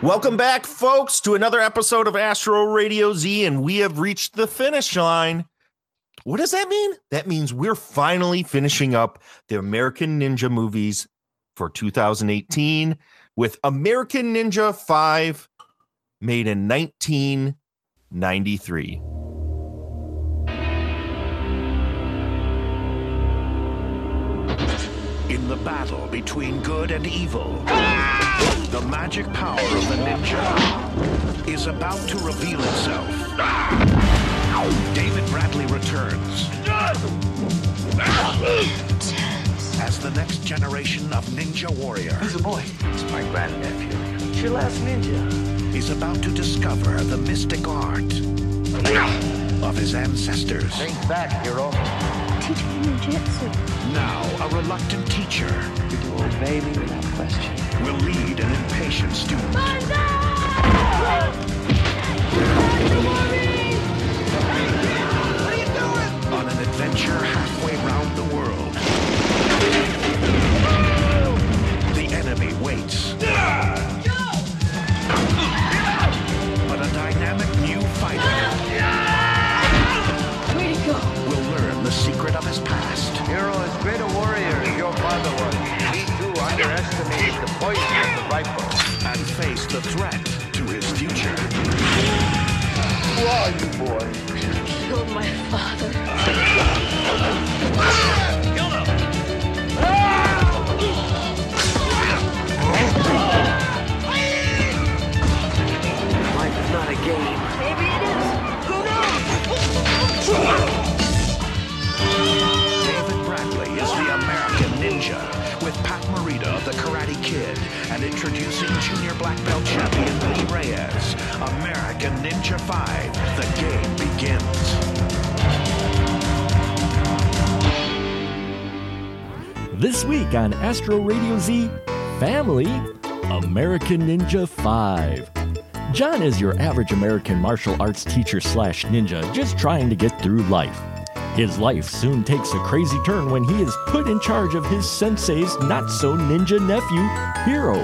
Welcome back, folks, to another episode of Astro Radio Z, and we have reached the finish line. What does that mean? That means we're finally finishing up the American Ninja movies for 2018 with American Ninja 5, made in 1993. In the battle between good and evil, the magic power of the ninja is about to reveal itself. David Bradley returns as the next generation of ninja warrior. Who's the boy? It's my grandnephew. It's your last ninja. Is about to discover the mystic art of his ancestors. Think back, hero. Teach me ninjutsu. Now, a reluctant teacher You to obey me without question. will lead an impatient student on an adventure halfway secret of Hero is great a warrior as your father was. He too underestimated the poison of the rifle. and faced the threat to his future. Who are you, boy? You Killed my father. Life is not a game. Maybe it is. Who knows? Kid and introducing junior black belt champion Lee Reyes. American Ninja 5. The game begins. This week on Astro Radio Z Family American Ninja 5. John is your average American martial arts teacher slash ninja just trying to get through life. His life soon takes a crazy turn when he is put in charge of his sensei's not so ninja nephew, Hero.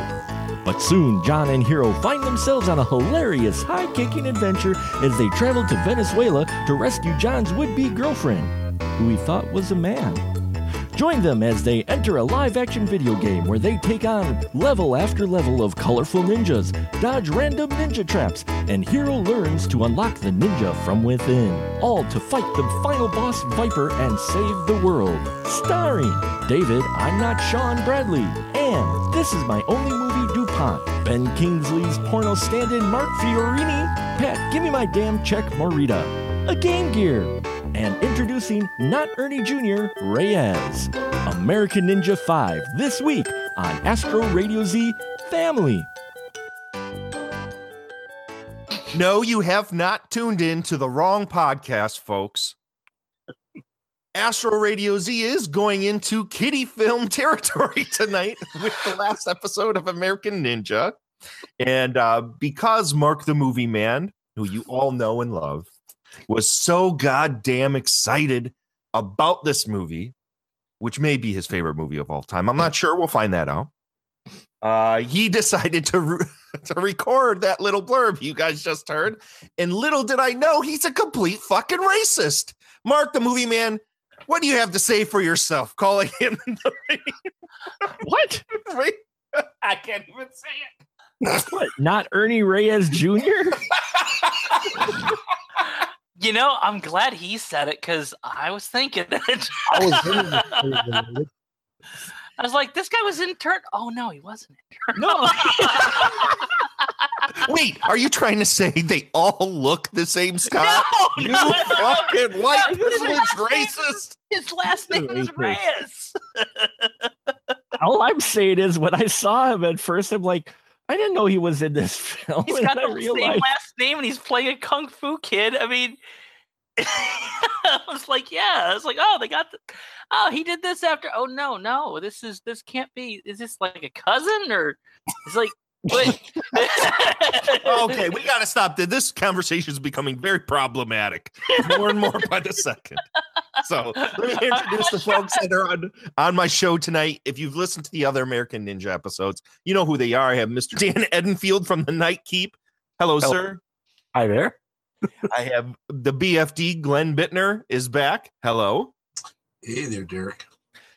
But soon, John and Hero find themselves on a hilarious high kicking adventure as they travel to Venezuela to rescue John's would be girlfriend, who he thought was a man. Join them as they enter a live action video game where they take on level after level of colorful ninjas, dodge random ninja traps, and Hero learns to unlock the ninja from within. All to fight the final boss Viper and save the world. Starring David, I'm not Sean Bradley, and This is My Only Movie DuPont, Ben Kingsley's porno stand in Mark Fiorini, Pat, give me my damn check Morita, a Game Gear, and introducing Not Ernie Jr. Reyes. American Ninja 5 this week on Astro Radio Z Family. No, you have not tuned in to the wrong podcast, folks. Astro Radio Z is going into kiddie film territory tonight with the last episode of American Ninja. And uh, because Mark the Movie Man, who you all know and love, was so goddamn excited about this movie, which may be his favorite movie of all time. I'm not sure. We'll find that out. Uh, he decided to re- to record that little blurb you guys just heard, and little did I know he's a complete fucking racist. Mark the movie man, what do you have to say for yourself? Calling him the What? I can't even say it. What? Not Ernie Reyes Jr.? You know, I'm glad he said it because I was thinking it. I was thinking the same thing. I was like, this guy was in turn. Oh no, he wasn't. No. Wait, are you trying to say they all look the same, Scott? No, you no, no. fucking white His privilege last name racist. His last name is Reyes. All I'm saying is when I saw him at first, I'm like, I didn't know he was in this film. He's got the same last name, and he's playing a kung fu kid. I mean, I was like, yeah. I was like, oh, they got the. Oh, he did this after. Oh no, no, this is this can't be. Is this like a cousin or? It's like, okay, we got to stop. there. This conversation is becoming very problematic more and more by the second. So let me introduce the folks that are on, on my show tonight. If you've listened to the other American Ninja episodes, you know who they are. I have Mr. Dan Edenfield from the Night Keep. Hello, Hello. sir. Hi there. I have the BFD. Glenn Bittner is back. Hello. Hey there, Derek.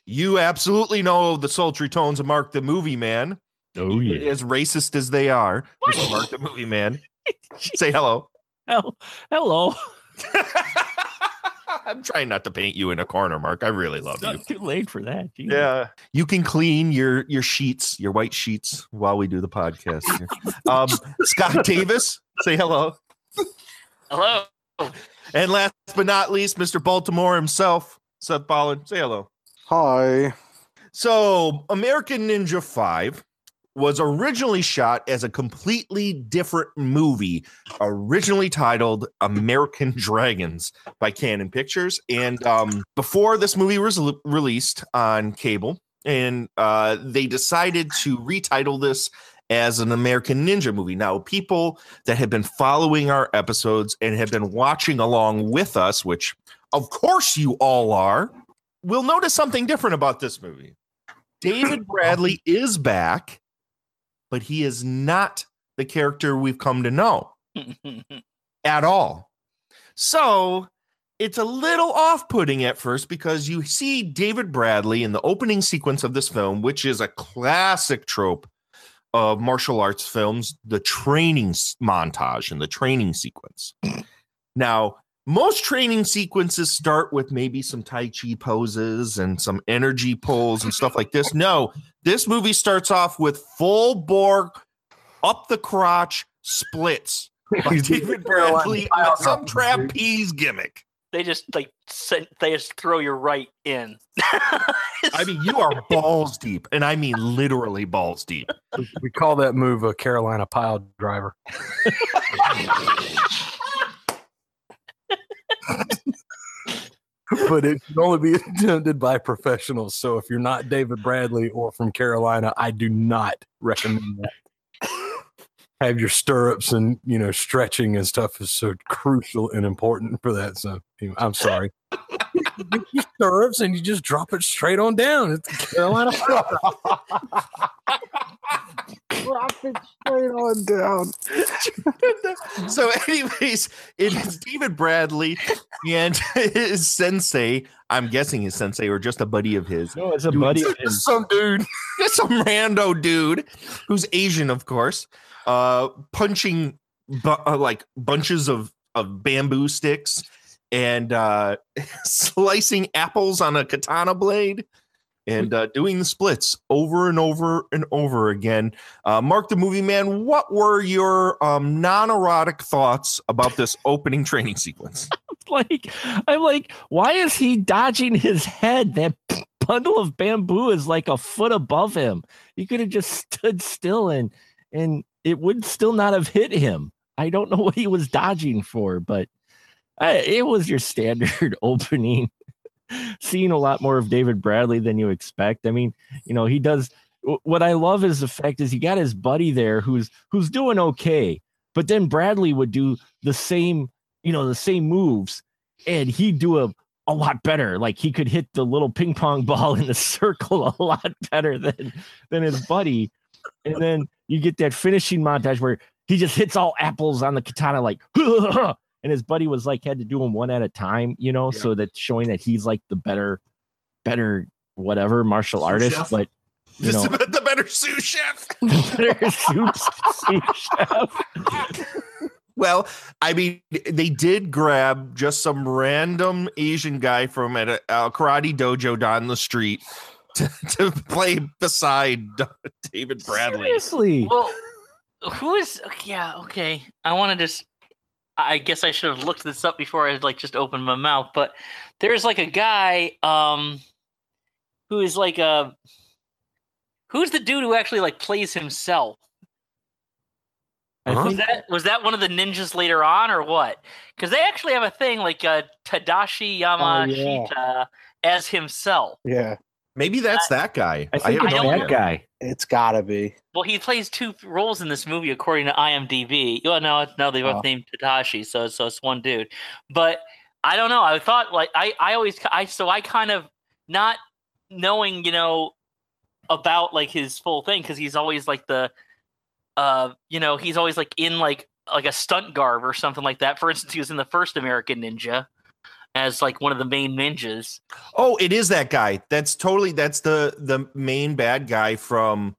You absolutely know the sultry tones of Mark the Movie Man. Oh yeah. As racist as they are, Mr. Mark the Movie Man. Say hello. Hell, hello. I'm trying not to paint you in a corner, Mark. I really love you. Too late for that. Jeez. Yeah, you can clean your your sheets, your white sheets, while we do the podcast. here. um, Scott Davis, say hello, hello. and last but not least, Mr. Baltimore himself, Seth Ballin, say hello. Hi. So, American Ninja Five was originally shot as a completely different movie, originally titled American Dragons by Cannon Pictures. And um, before this movie was released on cable, and uh, they decided to retitle this as an American Ninja movie. Now, people that have been following our episodes and have been watching along with us, which of course you all are, will notice something different about this movie. David Bradley is back, but he is not the character we've come to know at all. So it's a little off putting at first because you see David Bradley in the opening sequence of this film, which is a classic trope of martial arts films, the training montage and the training sequence. Now, most training sequences start with maybe some Tai Chi poses and some energy pulls and stuff like this. No, this movie starts off with full bore, up the crotch splits David Bradley with some trapeze gimmick. they just like sent, they just throw you right in. I mean, you are balls deep, and I mean literally balls deep. We call that move a Carolina pile driver. but it can only be attended by professionals. So if you're not David Bradley or from Carolina, I do not recommend that. Have your stirrups and you know stretching and stuff is so crucial and important for that. So anyway, I'm sorry. Get your and you just drop it straight on down. It's Carolina. drop it straight on down. so, anyways, it is David Bradley and his sensei. I'm guessing his sensei or just a buddy of his. No, it's a doing buddy some- of his. Some dude, some rando dude who's Asian, of course, uh, punching bu- uh, like bunches of of bamboo sticks and uh, slicing apples on a katana blade. And uh, doing the splits over and over and over again. Uh, Mark the Movie Man, what were your um, non erotic thoughts about this opening training sequence? like I'm like, why is he dodging his head? That bundle of bamboo is like a foot above him. He could have just stood still and and it would still not have hit him. I don't know what he was dodging for, but I, it was your standard opening. Seeing a lot more of David Bradley than you expect. I mean, you know, he does. wh- What I love is the fact is he got his buddy there who's who's doing okay, but then Bradley would do the same you know, the same moves, and he'd do a, a lot better. Like he could hit the little ping pong ball in the circle a lot better than than his buddy. And then you get that finishing montage where he just hits all apples on the katana, like, and his buddy was like had to do them one at a time, you know, so that showing that he's like the better, better whatever martial artist, chef? but you Just know, the better sous chef. better soup, soup chef. Well, I mean, they did grab just some random Asian guy from a, a karate dojo down the street to, to play beside David Bradley. Seriously. Well, who is? Yeah, okay. I want to just. I guess I should have looked this up before I like just opened my mouth. But there's like a guy, um, who is like a. Who's the dude who actually like plays himself? I Huh? Was that was that one of the ninjas later on or what? Because they actually have a thing like uh, Tadashi Yamashita as himself. Yeah, Maybe that's that guy. I think have it's no that guy. it's gotta be. Well, he plays two roles in this movie according to IMDb. Well, no, no, they both Oh. named Tadashi, so so it's one dude. But I don't know. I thought like I I always I so I kind of not knowing you know about like his full thing because he's always like the uh you know he's always like in like like a stunt garb or something like that. For instance, he was in the first American Ninja as like one of the main ninjas. Oh, it is that guy. That's totally that's the the main bad guy from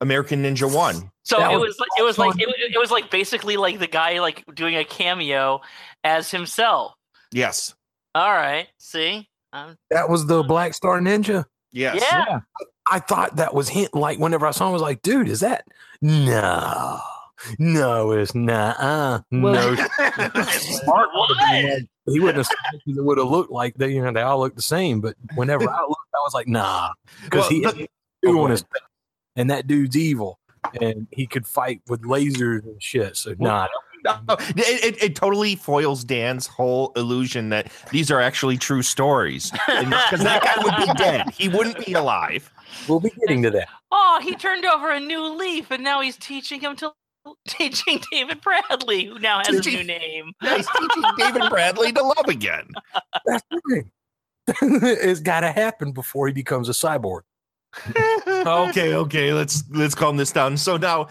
American Ninja One. So That it was was it was like it, was- it was like basically like the guy like doing a cameo as himself. Yes. All right, see, um, That was the Black Star Ninja. Yes. yeah, I thought that was hint. Like whenever I saw him, I was like, dude, is that? No, no, it's not. Uh, no, Mark would have been like- he wouldn't have. said it, It would have looked like they, you know, they all look the same. But whenever I looked, I was like, nah, because Well, he the- had a dude on go his face, and that dude's evil, and he could fight with lasers and shit. So nah, No, it, it, it totally foils Dan's whole illusion that these are actually true stories. Because that guy would be dead. He wouldn't be alive. we'll be getting to that. Oh, he turned over a new leaf, and now he's teaching him to teaching David Bradley, who now has a new name. Yeah, He's teaching David Bradley to love again. That's right. it's got to happen before he becomes a cyborg. okay, okay, let's let's calm this down. So now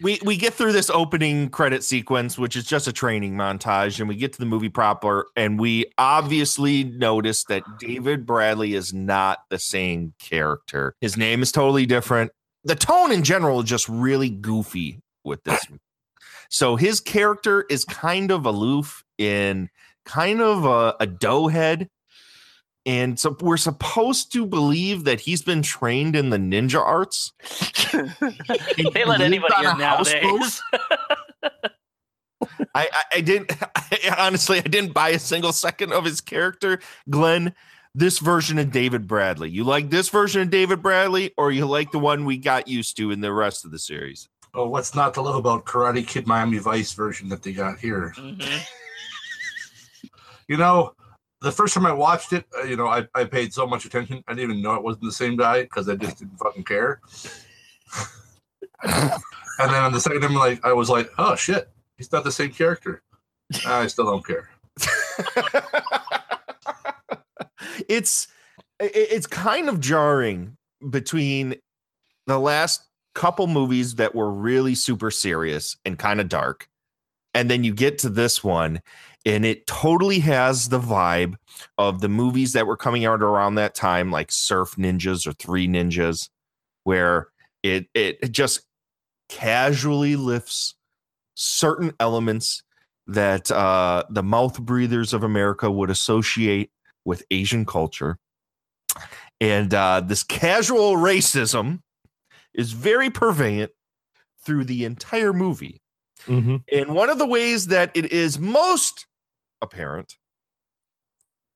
we we get through this opening credit sequence, which is just a training montage, and we get to the movie proper, and we obviously notice that David Bradley is not the same character. His name is totally different. The tone in general is just really goofy with this. So his character is kind of aloof in kind of a, a doughhead. And so we're supposed to believe that he's been trained in the ninja arts. they let anybody in nowadays. I, I, I didn't I, honestly I didn't buy a single second of his character, Glenn. This version of David Bradley. You like this version of David Bradley, or you like the one we got used to in the rest of the series? Oh, what's not to love about Karate Kid Miami Vice version that they got here? Mhm. You know, the first time I watched it, uh, you know, I, I paid so much attention. I didn't even know it wasn't the same guy because I just didn't fucking care. and then on the second time, like, I was like, oh shit, he's not the same character. I still don't care. it's it's kind of jarring between the last couple movies that were really super serious and kind of dark and then you get to this one and it totally has the vibe of the movies that were coming out around that time like surf ninjas or three ninjas where it it just casually lifts certain elements that uh, the mouth breathers of America would associate with Asian culture. And uh, this casual racism is very prevalent through the entire movie. Mm-hmm. And one of the ways that it is most apparent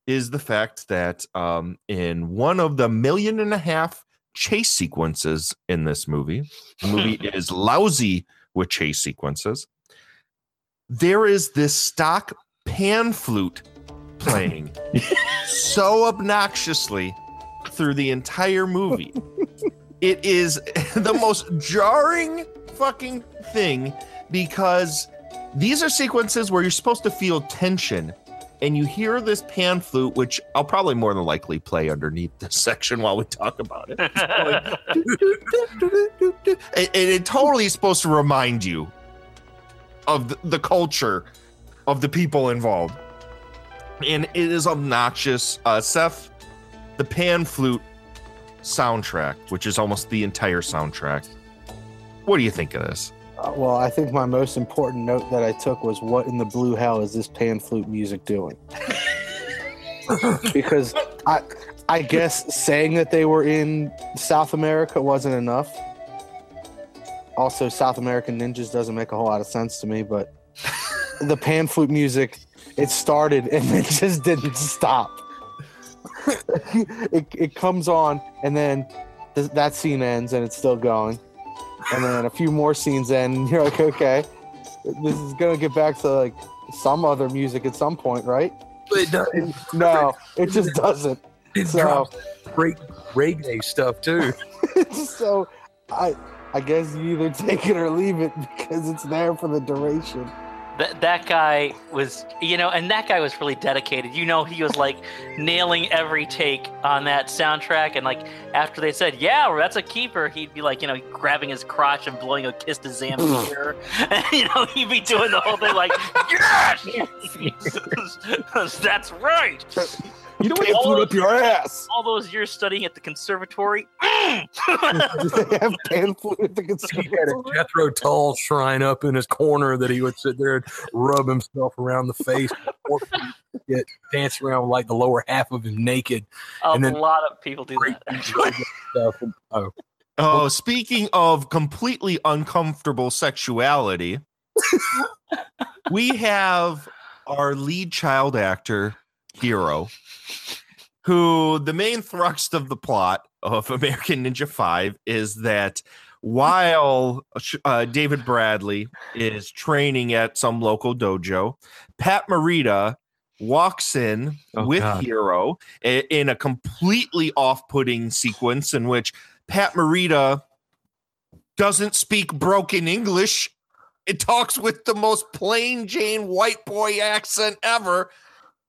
is the fact that um, in one of the million and a half chase sequences in this movie, the movie is lousy with chase sequences. There is this stock pan flute playing so obnoxiously through the entire movie. It is the most jarring fucking thing because these are sequences where you're supposed to feel tension and you hear this pan flute, which I'll probably more than likely play underneath this section while we talk about it. and, and it totally is supposed to remind you of the, the culture of the people involved. And it is obnoxious. Uh, Seth, the pan flute soundtrack, which is almost the entire soundtrack. What do you think of this? Uh, well, I think my most important note that I took was what in the blue hell is this pan flute music doing? because I I guess saying that they were in South America wasn't enough. Also, South American ninjas doesn't make a whole lot of sense to me, but the pan flute music, it started and it just didn't stop. It, it comes on and then th- that scene ends and it's still going. And then a few more scenes end, and you're like, okay, this is gonna get back to like some other music at some point, right? But it doesn't. No, it just doesn't. It So- great reggae stuff too. so I I guess you either take it or leave it because it's there for the duration. That that guy was, you know, and that guy was really dedicated. You know, he was like nailing every take on that soundtrack. And like after they said, "Yeah, well, that's a keeper," he'd be like, you know, grabbing his crotch and blowing a kiss to and you know, he'd be doing the whole thing like, "Yes, that's right." You know what? Foot up your ass. All those years studying at the conservatory. Mm. they have pan flute at the He had conservatory. a Jethro Tull shrine up in his corner that he would sit there and rub himself around the face, or get dance around like the lower half of him naked. A And then- lot of people do that. Stuff. And- oh, Oh, speaking of completely uncomfortable sexuality, we have our lead child actor, Hero, who the main thrust of the plot of American Ninja 5 is that while uh, David Bradley is training at some local dojo, Pat Morita walks in Oh, with God. Hero in a completely off putting sequence in which Pat Morita doesn't speak broken English. It talks with the most plain Jane white boy accent ever.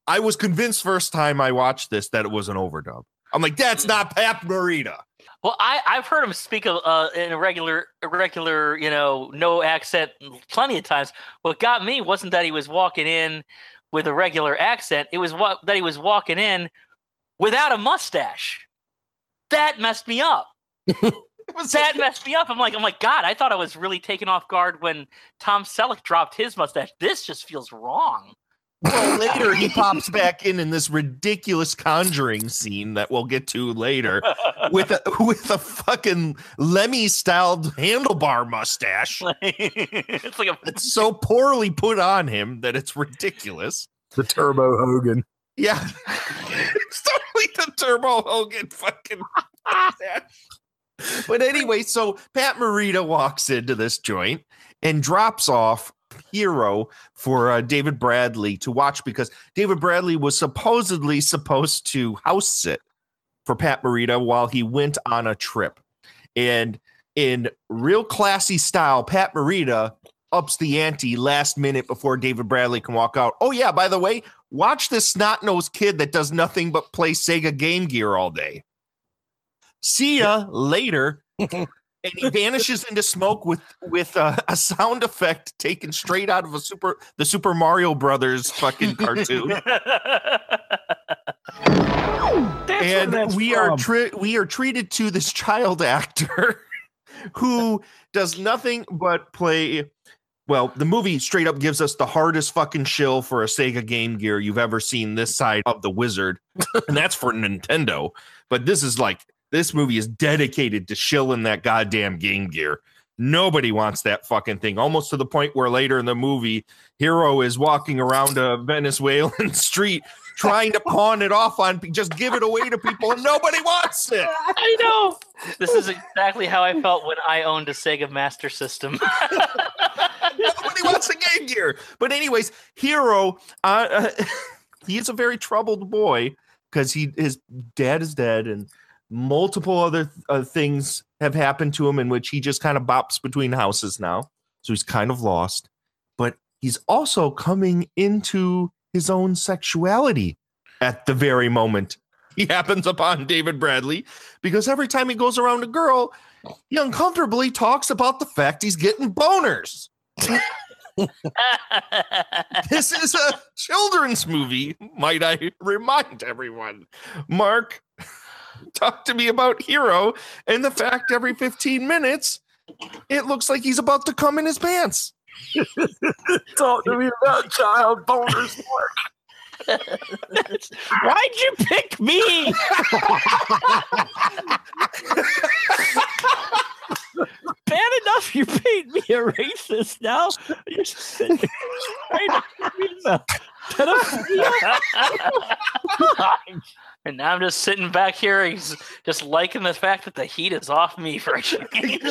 I was convinced first time I watched this that it was an overdub. I'm like, that's not Pat Morita. Well, I I've heard him speak of, uh, in a regular a regular you know no accent plenty of times. What got me wasn't that he was walking in with a regular accent. It was what that he was walking in without a mustache. That messed me up. that messed me up. I'm like, I'm like, God, I thought I was really taken off guard when Tom Selleck dropped his mustache. This just feels wrong. Well, later he pops back in in this ridiculous conjuring scene that we'll get to later with a with a fucking Lemmy styled handlebar mustache. it's like a It's so poorly put on him that it's ridiculous. the Turbo Hogan. Yeah. it's totally the Turbo Hogan fucking mustache. But anyway, so Pat Morita walks into this joint and drops off Hero for uh, David Bradley to watch because David Bradley was supposedly supposed to house sit for Pat Morita while he went on a trip. And in real classy style, Pat Morita ups the ante last minute before David Bradley can walk out. Oh, yeah, by the way, watch this snot nosed kid that does nothing but play Sega Game Gear all day. See ya later. and he vanishes into smoke with with a, a sound effect taken straight out of a super the Super Mario Brothers fucking cartoon. and we are tre- we are treated to this child actor who does nothing but play well the movie straight up gives us the hardest fucking shill for a sega game gear you've ever seen this side of the wizard. And that's for nintendo. But this is like this movie is dedicated to shilling that goddamn game gear nobody wants that fucking thing almost to the point where later in the movie hero is walking around a venezuelan street trying to pawn it off on just give it away to people and nobody wants it I know. This is exactly how I felt when I owned a Sega Master System. Nobody wants a Game Gear. But anyways, Hero, uh, uh, he is a very troubled boy because he his dad is dead and multiple other uh, things have happened to him in which he just kind of bops between houses now. So he's kind of lost. But he's also coming into his own sexuality at the very moment he happens upon David Bradley because every time he goes around a girl, he uncomfortably talks about the fact he's getting boners. this is a children's movie, might I remind everyone. Mark, talk to me about Hero and the fact every 15 minutes it looks like he's about to come in his pants. Talk to me about child boners. Why'd you pick me? Bad enough you made me a racist. Now you're sitting there trying to give me the pedophilia. Oh And now I'm just sitting back here, he's just liking the fact that the heat is off me for a change.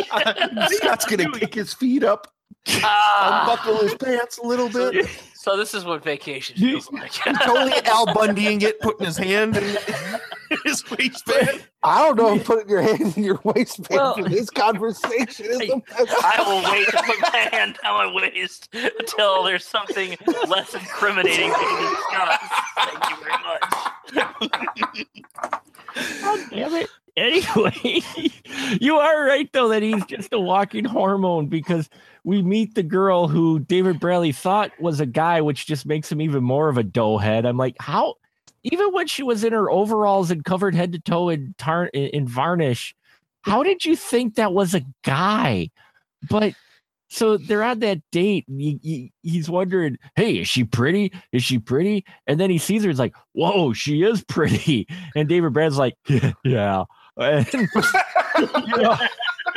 Scott's gonna kick his feet up, Ah. unbuckle his pants a little bit. So this is what vacation feels like. totally Al Bundying it, putting his hand in his waistband. I don't know if putting your hand in your waistband Well- for this conversation is the best. I will wait to put my hand down my waist until there's something less incriminating to discuss. Thank you very much. God damn it. Anyway, you are right though that he's just a walking hormone because we meet the girl who David Bradley thought was a guy, which just makes him even more of a doughhead. I'm like, how? Even when she was in her overalls and covered head to toe in tar in varnish, how did you think that was a guy? But so they're on that date. And he, he- he's wondering, hey, is she pretty? Is she pretty? And then he sees her. He's like, whoa, she is pretty. And David Brad's like, yeah. And, you know,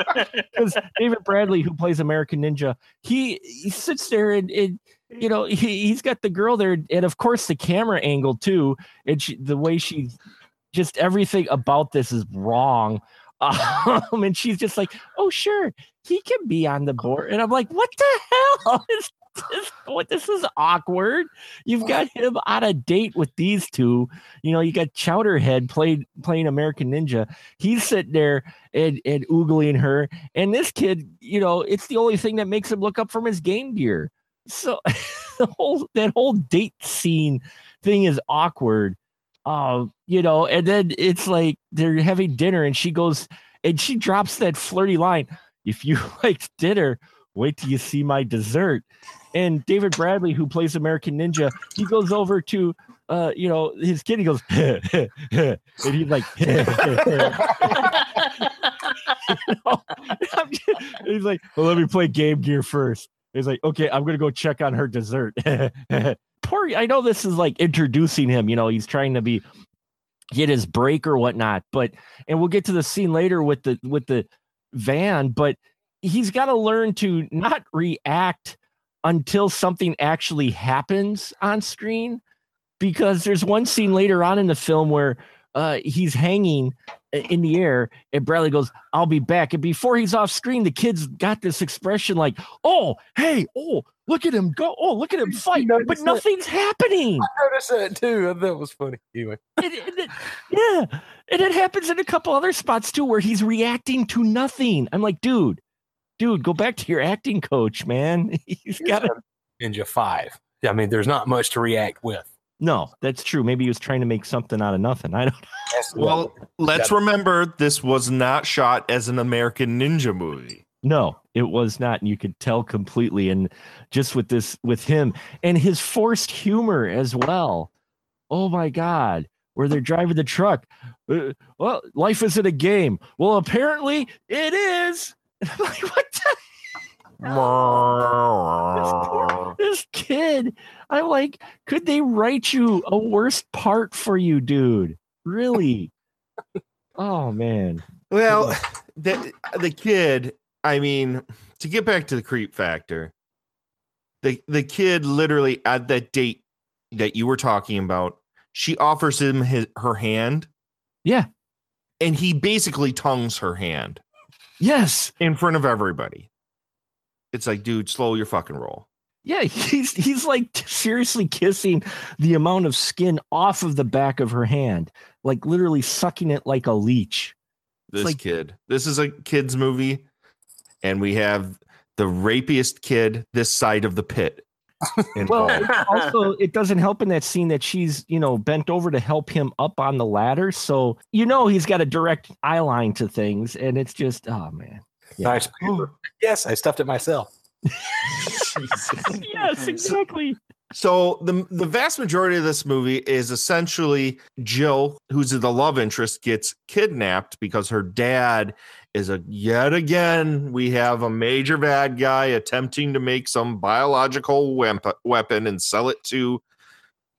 because David Bradley, who plays American Ninja, he he sits there and, and you know he he's got the girl there, and of course the camera angle too, and she, the way she just everything about this is wrong. Um, and she's just like, oh sure, he can be on the board, and I'm like, what the hell is this? What this is awkward. You've got him on a date with these two. You know, you got Chowderhead played playing American Ninja. He's sitting there and and oogling her, and this kid, you know, it's the only thing that makes him look up from his game gear. So the whole that whole date scene thing is awkward. Um, you know, and then it's like they're having dinner, and she goes and she drops that flirty line. If you liked dinner, wait till you see my dessert. And David Bradley, who plays American Ninja, he goes over to uh, you know, his kid, he goes, and he's like, You know, he's like, well, let me play Game Gear first. He's like, okay, I'm gonna go check on her dessert. Poor, I know this is like introducing him. You know, he's trying to be get his break or whatnot. But and we'll get to the scene later with the with the van. But he's got to learn to not react until something actually happens on screen because there's one scene later on in the film where uh, he's hanging in the air and Bradley goes, I'll be back. And before he's off screen, the kid's got this expression like, oh, hey, oh, look at him go. Oh, look at him fight. But that? nothing's happening. I noticed that too. That was funny. Anyway, And- and it- yeah. And it happens in a couple other spots too where he's reacting to nothing. I'm like, dude, dude, go back to your acting coach, man. He's got to. Ninja Five. I mean, there's not much to react with. No, that's true. Maybe he was trying to make something out of nothing. I don't Well, let's remember this was not shot as an American Ninja movie. No, it was not. And you could tell completely. And just with this, with him and his forced humor as well. Oh my God. Where they're driving the truck. Uh, well, life isn't a game. Well, apparently it is. And I'm like, what the? This, poor- this kid. I'm like, could they write you a worse part for you, dude? Really? oh, man. Well, the the kid, I mean, to get back to the creep factor, the the kid literally at that date that you were talking about, she offers him his, her hand. Yeah. And he basically tongues her hand Yes. in front of everybody. It's like, dude, slow your fucking roll. Yeah, he's he's like seriously kissing the amount of skin off of the back of her hand, like literally sucking it like a leech. This like- kid. This is a kid's movie, and we have the rapiest kid this side of the pit. Well, it also it doesn't help in that scene that she's you know bent over to help him up on the ladder, so you know he's got a direct eye line to things, and it's just oh man. Yeah. Nice. paper. Yes, I stuffed it myself. yes, exactly. So the the vast majority of this movie is essentially Jill, who's the love interest, gets kidnapped because her dad is a yet again we have a major bad guy attempting to make some biological weapon and sell it to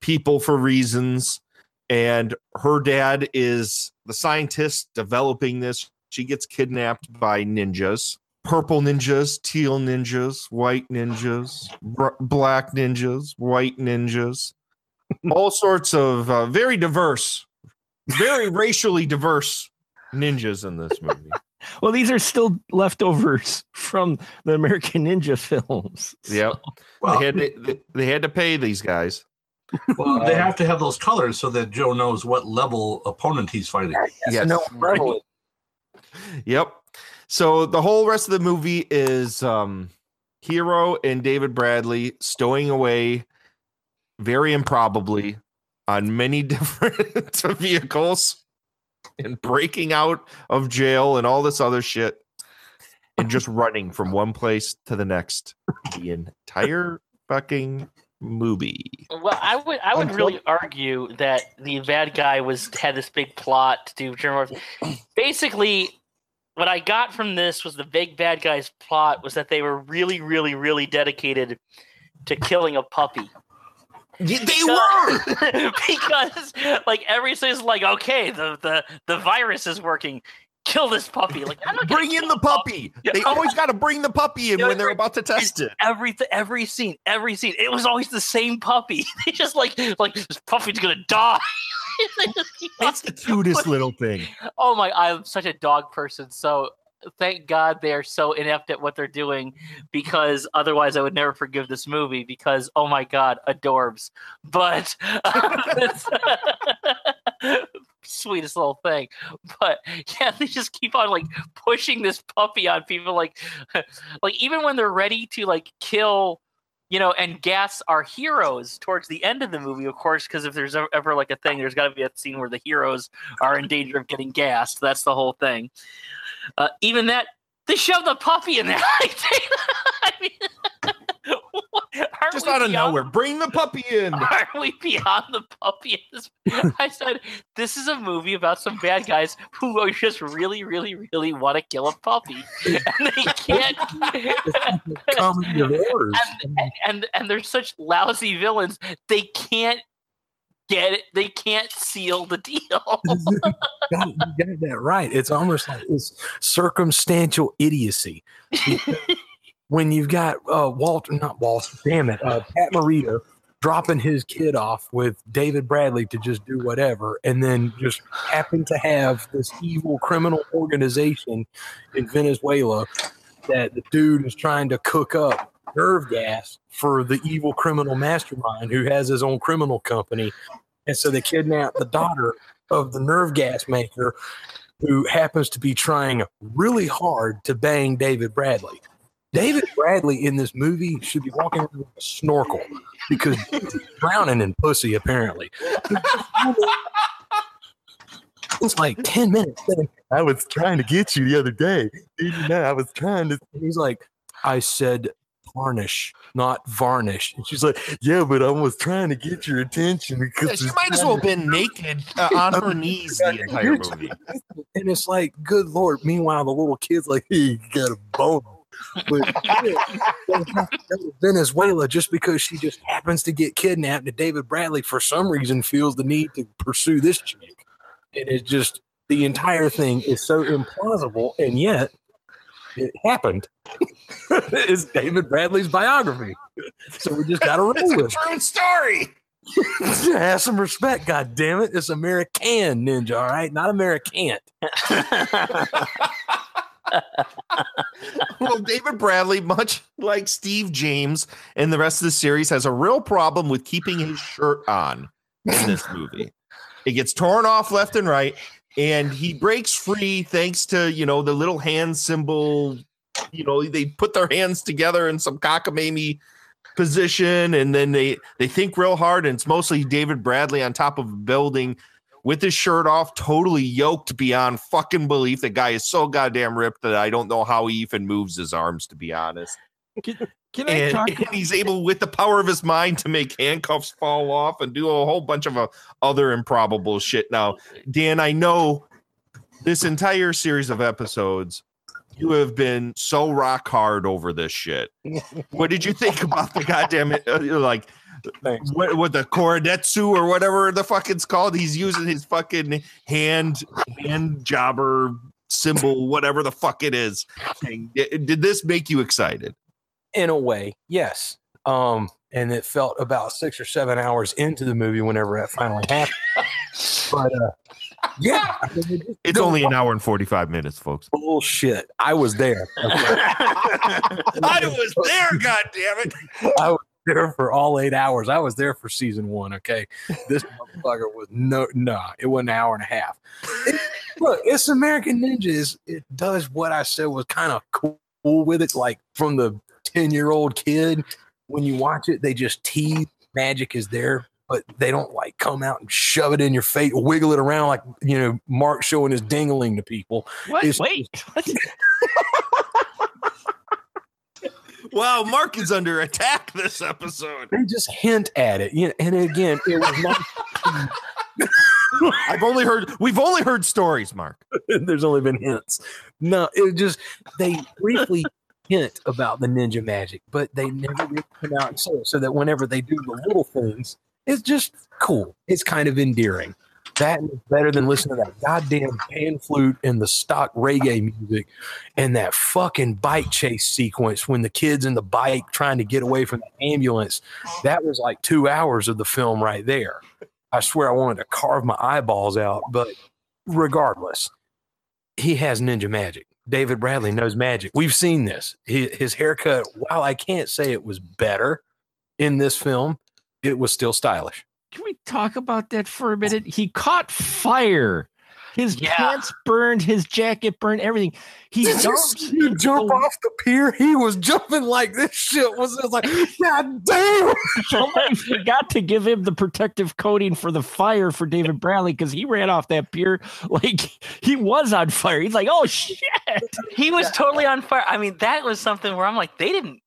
people for reasons and her dad is the scientist developing this she gets kidnapped by ninjas purple ninjas teal ninjas white ninjas br- black ninjas white ninjas all sorts of uh, very diverse very racially diverse ninjas in this movie. Well, these are still leftovers from the American Ninja films. Yep. Well- they had to, they, they had to pay these guys. Well, they have to have those colors so that Joe knows what level opponent he's fighting. Yes. No, prevalent. Yep. So the whole rest of the movie is um Hero and David Bradley stowing away very improbably on many different vehicles and breaking out of jail and all this other shit and just running from one place to the next the entire fucking movie. Well, I would I would Until- really argue that the bad guy was had this big plot to do German Basically, what I got from this was the big bad guy's plot was that they were really, really, really dedicated to killing a puppy. They were because like every everything's like okay, the the the virus is working. Kill this puppy! Like I'm Bring in the a puppy. They always got to bring the puppy in when they're about to test it. every every scene, every scene. It was always the same puppy. They just like like this puppy's gonna die. They just keep on- It's the cutest little thing. oh my! I'm such a dog person. So thank God they are so inept at what they're doing, because otherwise I would never forgive this movie. Because oh my God, adorbs. But sweetest little thing. But yeah, they just keep on like pushing this puppy on people. Like, like even when they're ready to like kill you know, and gas our heroes towards the end of the movie, of course, because if there's ever like a thing, there's got to be a scene where the heroes are in danger of getting gassed. That's the whole thing. Uh, even that, they shove the puppy in there. I mean, Just out of nowhere. Bring the puppy in. Are we beyond the puppy? I said this is a movie about some bad guys who just really, really, really want to kill a puppy, and they can't. Errors. and, and and they're such lousy villains. They can't get it. They can't seal the deal. got, you got that right. It's almost like it's circumstantial idiocy. When you've got uh, Walter, not Walter, damn it, uh, Pat Morita dropping his kid off with David Bradley to just do whatever, and then just happen to have this evil criminal organization in Venezuela that the dude is trying to cook up nerve gas for the evil criminal mastermind who has his own criminal company. And so they kidnap the daughter of the nerve gas maker who happens to be trying really hard to bang David Bradley. David Bradley in this movie should be walking around with a snorkel because he's drowning in pussy, apparently. It's like 10 minutes. I was trying to get you the other day. Did you know I was trying to? He's like, I said varnish, not varnish. And she's like, Yeah, but I was trying to get your attention because Yeah, she might as well have been naked uh, on her knees the entire movie. and it's like, good lord. Meanwhile, the little kid's like, hey, you got a bone. But yeah, they have to go to Venezuela just because she just happens to get kidnapped, and David Bradley, for some reason, feels the need to pursue this chick. And it's just the entire thing is so implausible, and yet it happened. it's David Bradley's biography, so we just got to roll It's a with it. true story. Have some respect, God damn it! It's American Ninja, all right, not American. well, David Bradley, much like Steve James and the rest of the series, has a real problem with keeping his shirt on in this movie. It gets torn off left and right, and he breaks free thanks to you know the little hand symbol. You know, they put their hands together in some cockamamie position, and then they they think real hard, and it's mostly David Bradley on top of a building with his shirt off, totally yoked beyond fucking belief. The guy is so goddamn ripped that I don't know how he even moves his arms, to be honest. Can I and, talk? and he's able, with the power of his mind, to make handcuffs fall off and do a whole bunch of uh, other improbable shit. Now, Dan, I know this entire series of episodes, you have been so rock hard over this shit. what did you think about the goddamn uh, like? What, what the korodetsu or whatever the fuck it's called? He's using his fucking hand hand jobber symbol, whatever the fuck it is. Did did this make you excited? In a way, yes. Um, and it felt about six or seven hours into the movie whenever that finally happened. but uh, Yeah, It's only an hour and 45 minutes, folks. bullshit. I was there. I was there, god damn it. I was there for all eight hours. I was there for season one. Okay, this motherfucker was no, nah, it was an hour and a half. It- look, it's American Ninjas. It does what I said was kind of cool with it. Like from the ten year old kid, when you watch it, they just tease magic is there. But they don't like come out and shove it in your face, wiggle it around like you know Mark showing his dingling to people. What? It's- Wait. What? Wow, Mark is under attack this episode. They just hint at it, you know, and again, it was not I've only heard we've only heard stories, Mark. There's only been hints. No, it just they briefly hint about the ninja magic, but they never really come out and say it. So that whenever they do the little things, it's just cool. It's kind of endearing. That is better than listening to that goddamn pan flute and the stock reggae music and that fucking bike chase sequence when the kids in the bike trying to get away from the ambulance. That was like two hours of the film right there. I swear I wanted to carve my eyeballs out, but regardless, he has ninja magic. David Bradley knows magic. We've seen this. His, his haircut, while I can't say it was better in this film, it was still stylish. Can we talk about that for a minute? He caught fire. His Yeah. pants burned, his jacket burned, everything. He Did you jumped. see him jump off the pier? He was jumping like this shit was just like, God damn. Somebody forgot to give him the protective coating for the fire for David Bradley because he ran off that pier like he was on fire. He's like, oh shit. He was totally on fire. I mean, that was something where I'm like, they didn't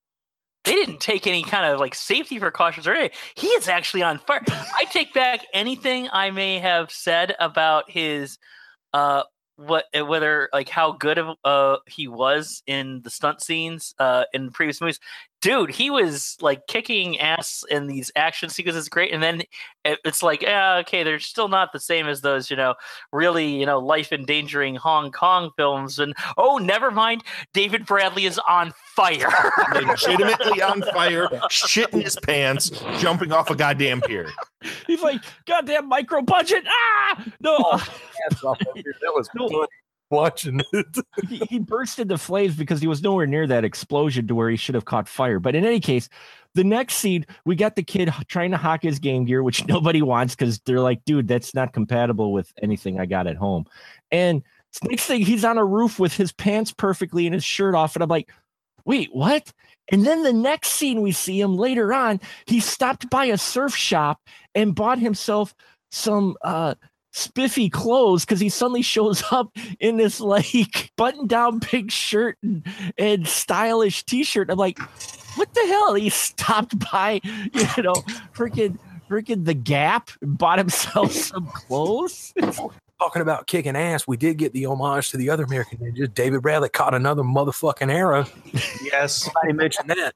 they didn't take any kind of like safety precautions or anything. He is actually on fire. I take back anything I may have said about his uh what uh, whether like how good of uh he was in the stunt scenes uh in previous movies. Dude, he was like kicking ass in these action sequences It's great and then it's like yeah okay they're still not the same as those you know really you know life endangering Hong Kong films and oh never mind David Bradley is on fire. Legitimately on fire, shitting his pants, jumping off a goddamn pier. He's like, goddamn micro budget. Ah, no. that was funny watching it. he, he burst into flames because he was nowhere near that explosion to where he should have caught fire. But in any case, the next scene, we got the kid trying to hawk his game gear, which nobody wants because they're like, dude, that's not compatible with anything I got at home. And next thing, he's on a roof with his pants perfectly and his shirt off. And I'm like, wait, what? And then the next scene we see him later on, he stopped by a surf shop and bought himself some uh spiffy clothes because he suddenly shows up in this like button down pink shirt and, and stylish t-shirt. I'm like, what the hell? He stopped by, you know, freaking freaking the Gap, and bought himself some clothes. Talking about kicking ass, we did get the homage to the other American ninjas. David Bradley caught another motherfucking arrow. Yes. Somebody mentioned that.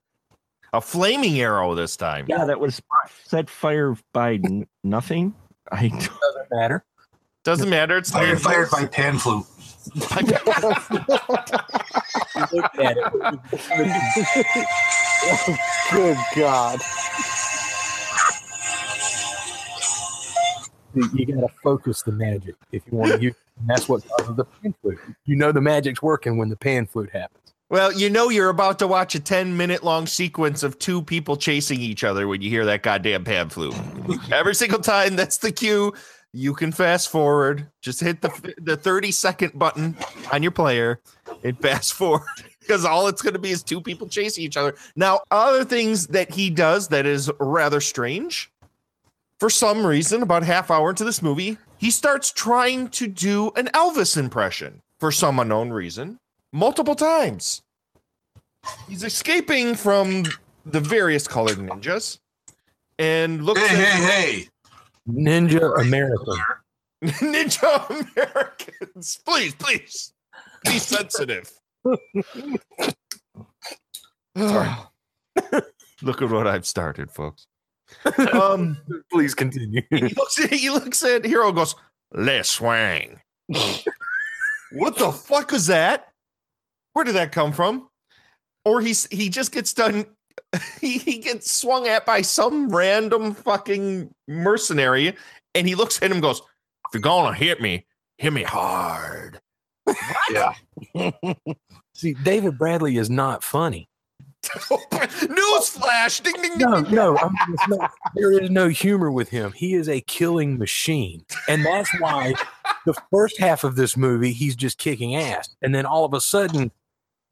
A flaming arrow this time. Yeah, that was set fire by n- nothing. I don't Doesn't matter. Doesn't matter. It's Fire, ninjas. fired by pan flute. You at it. Good God. You, you got to focus the magic if you want to use. And that's what causes the pan flute. You know the magic's working when the pan flute happens. Well, you know you're about to watch a 10 minute long sequence of two people chasing each other when you hear that goddamn pan flute. Every single time that's the cue. You can fast forward. Just hit the the 30 second button on your player and fast forward because all it's going to be is two people chasing each other. Now, other things that he does that is rather strange. For some reason, about half hour into this movie, he starts trying to do an Elvis impression for some unknown reason multiple times. He's escaping from the various colored ninjas and looks Hey, at hey, hey. Ninja American. Ninja Americans. Please, please be sensitive. Look at what I've started, folks. Um, Please continue. he looks at he looks at Hero and goes, let's swang. what the fuck is that? Where did that come from? Or he's he just gets done. He, he gets swung at by some random fucking mercenary, and he looks at him and goes, If you're gonna hit me, Hit me hard. Yeah. See, David Bradley is not funny. Newsflash! Ding ding ding. No, ding. no, I mean, it's not, there is no humor with him. He is a killing machine, and that's why the first half of this movie he's just kicking ass, and then all of a sudden,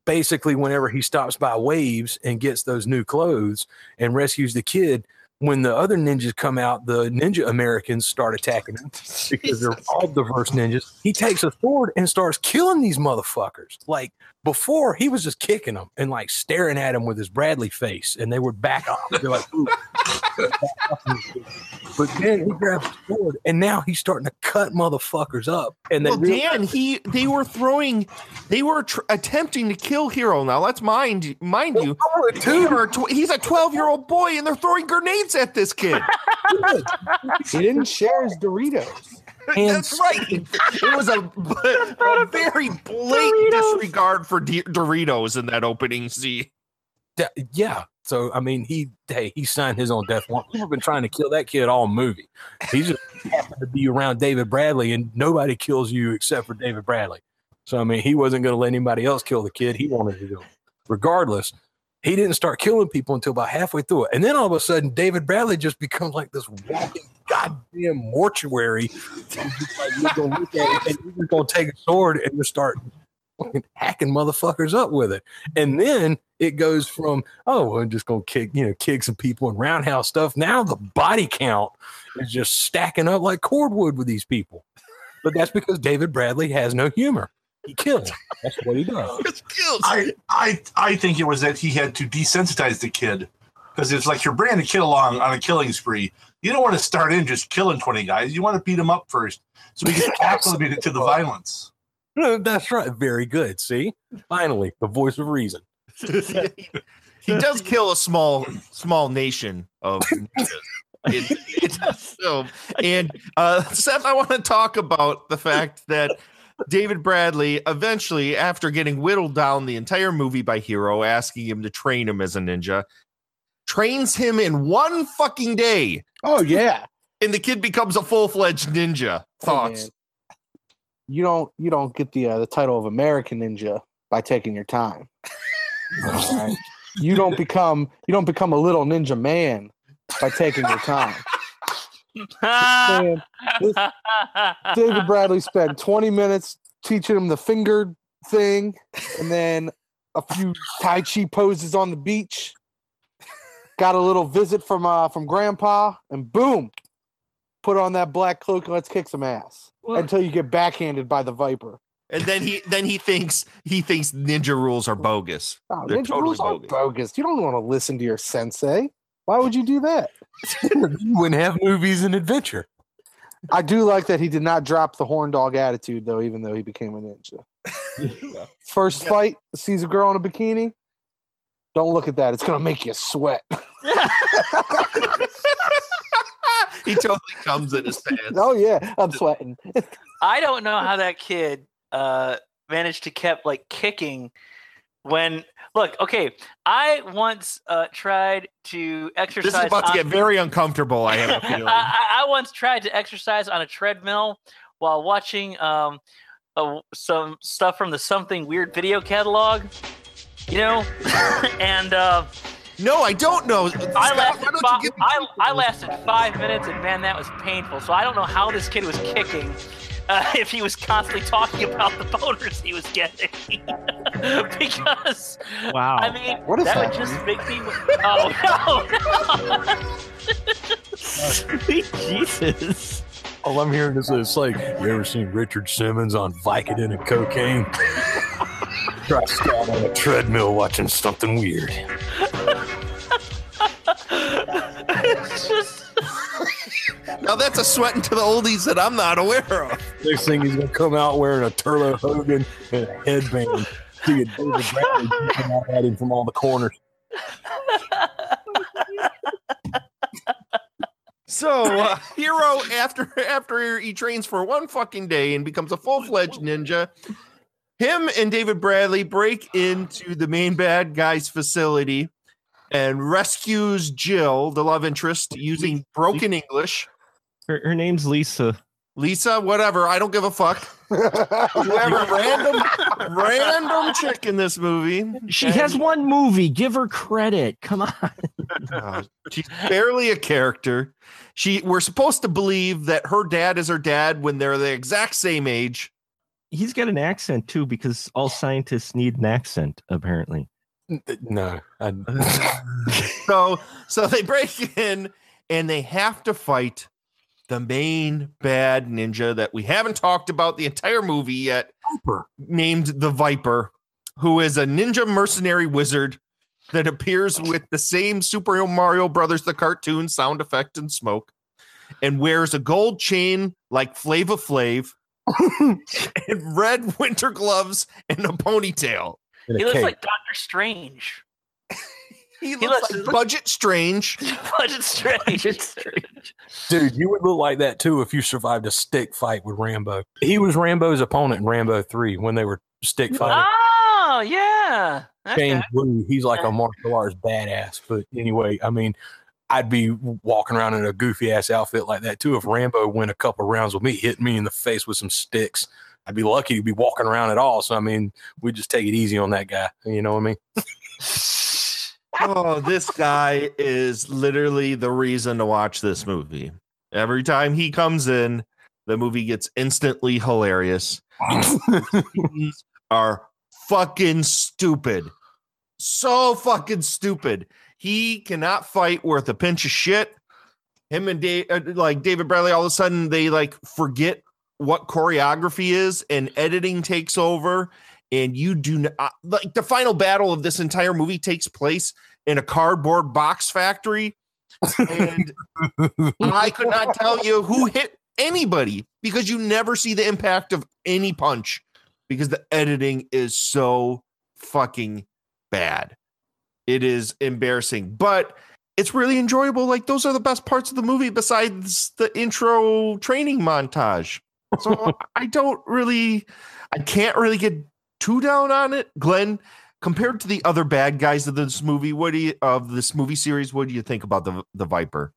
basically, whenever he stops by Waves and gets those new clothes and rescues the kid, when the other ninjas come out, the Ninja Americans start attacking him because they're all diverse ninjas. He takes a sword and starts killing these motherfuckers. Like before, he was just kicking them and like staring at them with his Bradley face, and they would back off. They're like, but then he grabs the sword, and now he's starting to cut motherfuckers up. And they well, realize- Dan, he they were throwing, they were tr- attempting to kill Hero. Now let's mind mind you, they are tw- he's a twelve year old boy, and they're throwing grenades at this kid. He didn't share his Doritos. That's right. It was a, a very blatant disregard for D- Doritos in that opening scene. Da- yeah. So I mean, he hey, he signed his own death warrant. People have been trying to kill that kid all movie. He just happened to be around David Bradley, and nobody kills you except for David Bradley. So I mean, he wasn't going to let anybody else kill the kid. He wanted to do it. Regardless, he didn't start killing people until about halfway through it, and then all of a sudden, David Bradley just becomes like this walking goddamn mortuary. You're gonna look at it, and you're gonna take a sword and just start hacking motherfuckers up with it. And then it goes from, oh, I'm just gonna kick, you know, kick some people and roundhouse stuff. Now the body count is just stacking up like cordwood with these people. But that's because David Bradley has no humor. He kills. That's what he does. I, I I think it was that he had to desensitize the kid because it's like you're bringing a kid along on a killing spree. You don't want to start in just killing 20 guys. You want to beat them up first so he gets acclimated to the violence. No, That's right. Very good. See, finally, the voice of reason. he does kill a small small nation of ninjas. It- it's so and uh Seth, I want to talk about the fact that David Bradley eventually, after getting whittled down the entire movie by Hero, asking him to train him as a ninja, trains him in one fucking day. Oh yeah. And the kid becomes a full-fledged ninja. Thoughts? You don't you don't get the uh, the title of American Ninja by taking your time. Right? You don't become you don't become a little ninja man by taking your time. Man, this- David Bradley spent 20 minutes teaching him the finger thing and then a few Tai Chi poses on the beach. Got a little visit from uh from grandpa and boom, put on that black cloak and let's kick some ass until you get backhanded by the viper. And then he then he thinks he thinks ninja rules are bogus. Oh, They're ninja totally rules are bogus. bogus. You don't want to listen to your sensei. Why would you do that? you wouldn't have movies and adventure. I do like that he did not drop the horn dog attitude though, even though he became a ninja. First fight, sees a girl in a bikini. Don't look at that. It's gonna make you sweat. he totally comes in his pants. Oh yeah, I'm sweating. I don't know how that kid uh, managed to kept like kicking when look okay i once uh, tried to exercise This is about to get very uncomfortable. I have a feeling. I, I- once tried to exercise on a treadmill while watching um, uh, some stuff from the Something Weird video catalog. You know, and uh, no, I don't know. I Scott, lasted, why don't fi- I, I lasted five minutes, and man, that was painful. So I don't know how this kid was kicking. Uh, if he was constantly talking about the boners he was getting, because Wow. I mean, What is that would just make me. Oh no! no. Jesus. All I'm hearing is it's like, you ever seen Richard Simmons on Vicodin and cocaine? Try to stand on a treadmill watching something weird. it's just now that's a sweating to the oldies that I'm not aware of. Next thing he's gonna come out wearing a Turlo Hogan and a headband. See David Bradley coming out at him from all the corners. So uh, Hero, after after he trains for one fucking day and becomes a full fledged ninja, him and David Bradley break into the main bad guy's facility and rescues Jill, the love interest, using broken English. Her, her name's Lisa. Lisa, whatever, I don't give a fuck. Whoever random random chick in this movie. She has one movie. Give her credit. Come on. Uh, she's barely a character. She we're supposed to believe that her dad is her dad when they're the exact same age. He's got an accent too, because all scientists need an accent, apparently. No, So so they break in and they have to fight the main bad ninja that we haven't talked about the entire movie yet, named the Viper, who is a ninja mercenary wizard that appears with the same Super Mario Brothers the cartoon sound effect and smoke, and wears a gold chain like Flava Flav, and red winter gloves and a ponytail. He looks like Doctor Strange. He looks like Budget Strange. Budget Strange. dude, you would look like that too if you survived a stick fight with Rambo. He was Rambo's opponent in Rambo Three when they were stick oh, fighting. Oh yeah. James Okay. Lew, he's like a martial arts badass. But anyway, I mean, I'd be walking around in a goofy ass outfit like that too. If Rambo went a couple rounds with me, hit me in the face with some sticks, I'd be lucky to be walking around at all. So I mean, we just take it easy on that guy. You know what I mean? oh, this guy is literally the reason to watch this movie. Every time he comes in, the movie gets instantly hilarious. Are fucking stupid. So fucking stupid. He cannot fight worth a pinch of shit. Him and Dave, uh, like David Bradley, all of a sudden they like forget what choreography is, and editing takes over. And you do not uh, like the final battle of this entire movie takes place in a cardboard box factory. And I could not tell you who hit anybody because you never see the impact of any punch because the editing is so fucking bad. It is embarrassing, but it's really enjoyable. Like those are the best parts of the movie besides the intro training montage. So I don't really, I can't really get too down on it. Glenn, compared to the other bad guys of this movie, what do you of this movie series? What do you think about the the Viper?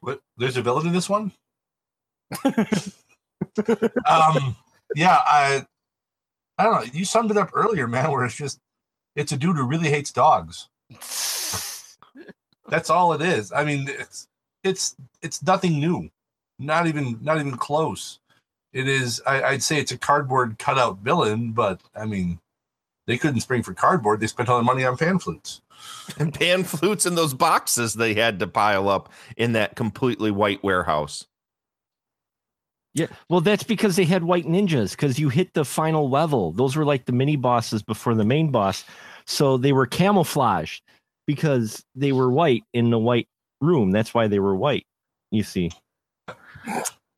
What? There's a villain in this one. um, yeah, I, I don't know. You summed it up earlier, man. Where it's just, it's a dude who really hates dogs. That's all it is. I mean, it's it's it's nothing new. Not even not even close. It is. I, I'd say it's a cardboard cutout villain, but I mean, they couldn't spring for cardboard. They spent all their money on pan flutes. And pan flutes in those boxes they had to pile up in that completely white warehouse. Yeah, well, that's because they had white ninjas. Because you hit the final level; those were like the mini bosses before the main boss, so they were camouflaged because they were white in the white room. That's why they were white. You see,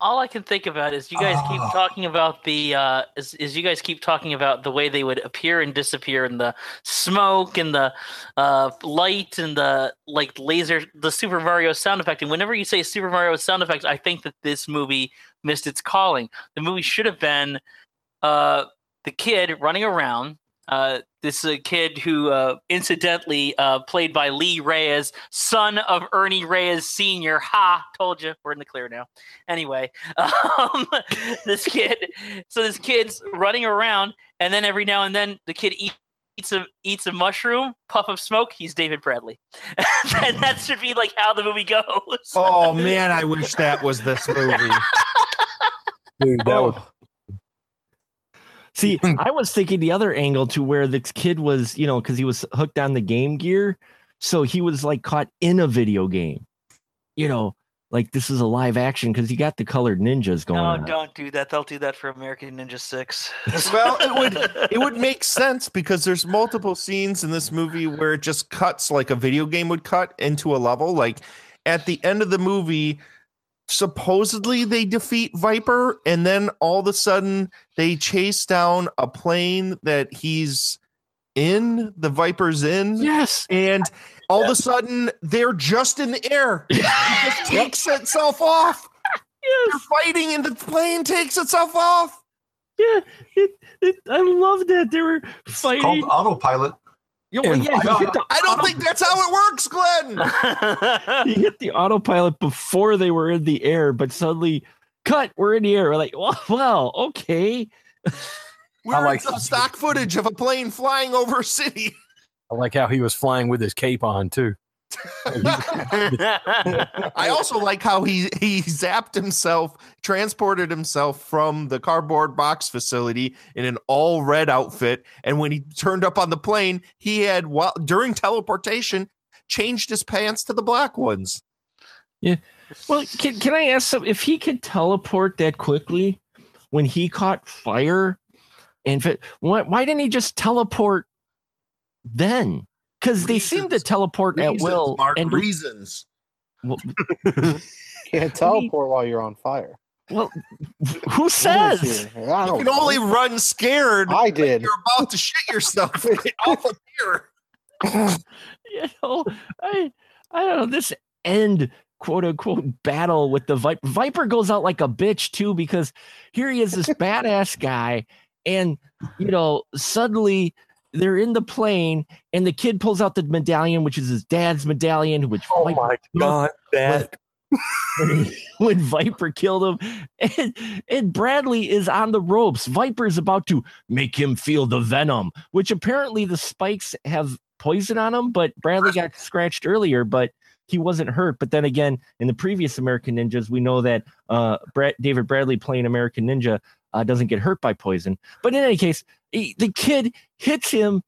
all I can think about is you guys keep Ah. talking about the uh is, is you guys keep talking about the way they would appear and disappear and the smoke and the uh light and the like laser the Super Mario sound effect and whenever you say Super Mario sound effects I think that this movie missed its calling. The movie should have been uh the kid running around uh, this is a kid who, uh, incidentally, uh, played by Lee Reyes, son of Ernie Reyes Sr. Ha! Told you, we're in the clear now. Anyway, um, this kid, so this kid's running around, and then every now and then the kid eat, eats a eats a mushroom, puff of smoke. He's David Bradley, and that should be like how the movie goes. Oh man, I wish that was this movie. Dude, that was See, I was thinking the other angle to where this kid was, you know, because he was hooked on the game gear. So he was like caught in a video game, you know, like this is a live action because you got the colored ninjas going No, on. don't do that. They'll do that for American Ninja Six. well, it would it would make sense because there's multiple scenes in this movie where it just cuts like a video game would cut into a level. Like at the end of the movie, supposedly they defeat Viper, and then all of a sudden they chase down a plane that he's in. The Viper's in. Yes. And all of a sudden they're just in the air. It just takes itself off. You're fighting and the plane takes itself off. Yeah, it, it, I love that they were fighting. Called autopilot. Yo, yeah, he hit the, I don't think that's how it works, Glenn. he hit the autopilot before they were in the air, but suddenly, cut, we're in the air. We're like, well, well, okay. We're I like some stock footage of a plane flying over a city. I like how he was flying with his cape on too. I also like how he he zapped himself, transported himself from the cardboard box facility in an all red outfit, and when he turned up on the plane, he had while during teleportation changed his pants to the black ones. Yeah. Well, can, can I ask some if he could teleport that quickly when he caught fire? And fi- why, why didn't he just teleport then? Because they seem to teleport at will. Mark, and reasons. Well, Can't teleport while you're on fire. well, who says? You can know. only run scared. I did. You're about to shit yourself. Get off of here. you know, I I don't know this end quote unquote battle with the Viper. Viper goes out like a bitch too because here he is, this badass guy, and you know suddenly they're in the plane and the kid pulls out the medallion, which is his dad's medallion, which Oh Viper my god, that when, when Viper killed him, and, and Bradley is on the ropes. Viper is about to make him feel the venom, which apparently the spikes have poison on him. But Bradley got scratched earlier, but he wasn't hurt. But then again, in the previous American Ninjas, we know that uh, Brad, David Bradley playing American Ninja uh, doesn't get hurt by poison. But in any case, he- the kid hits him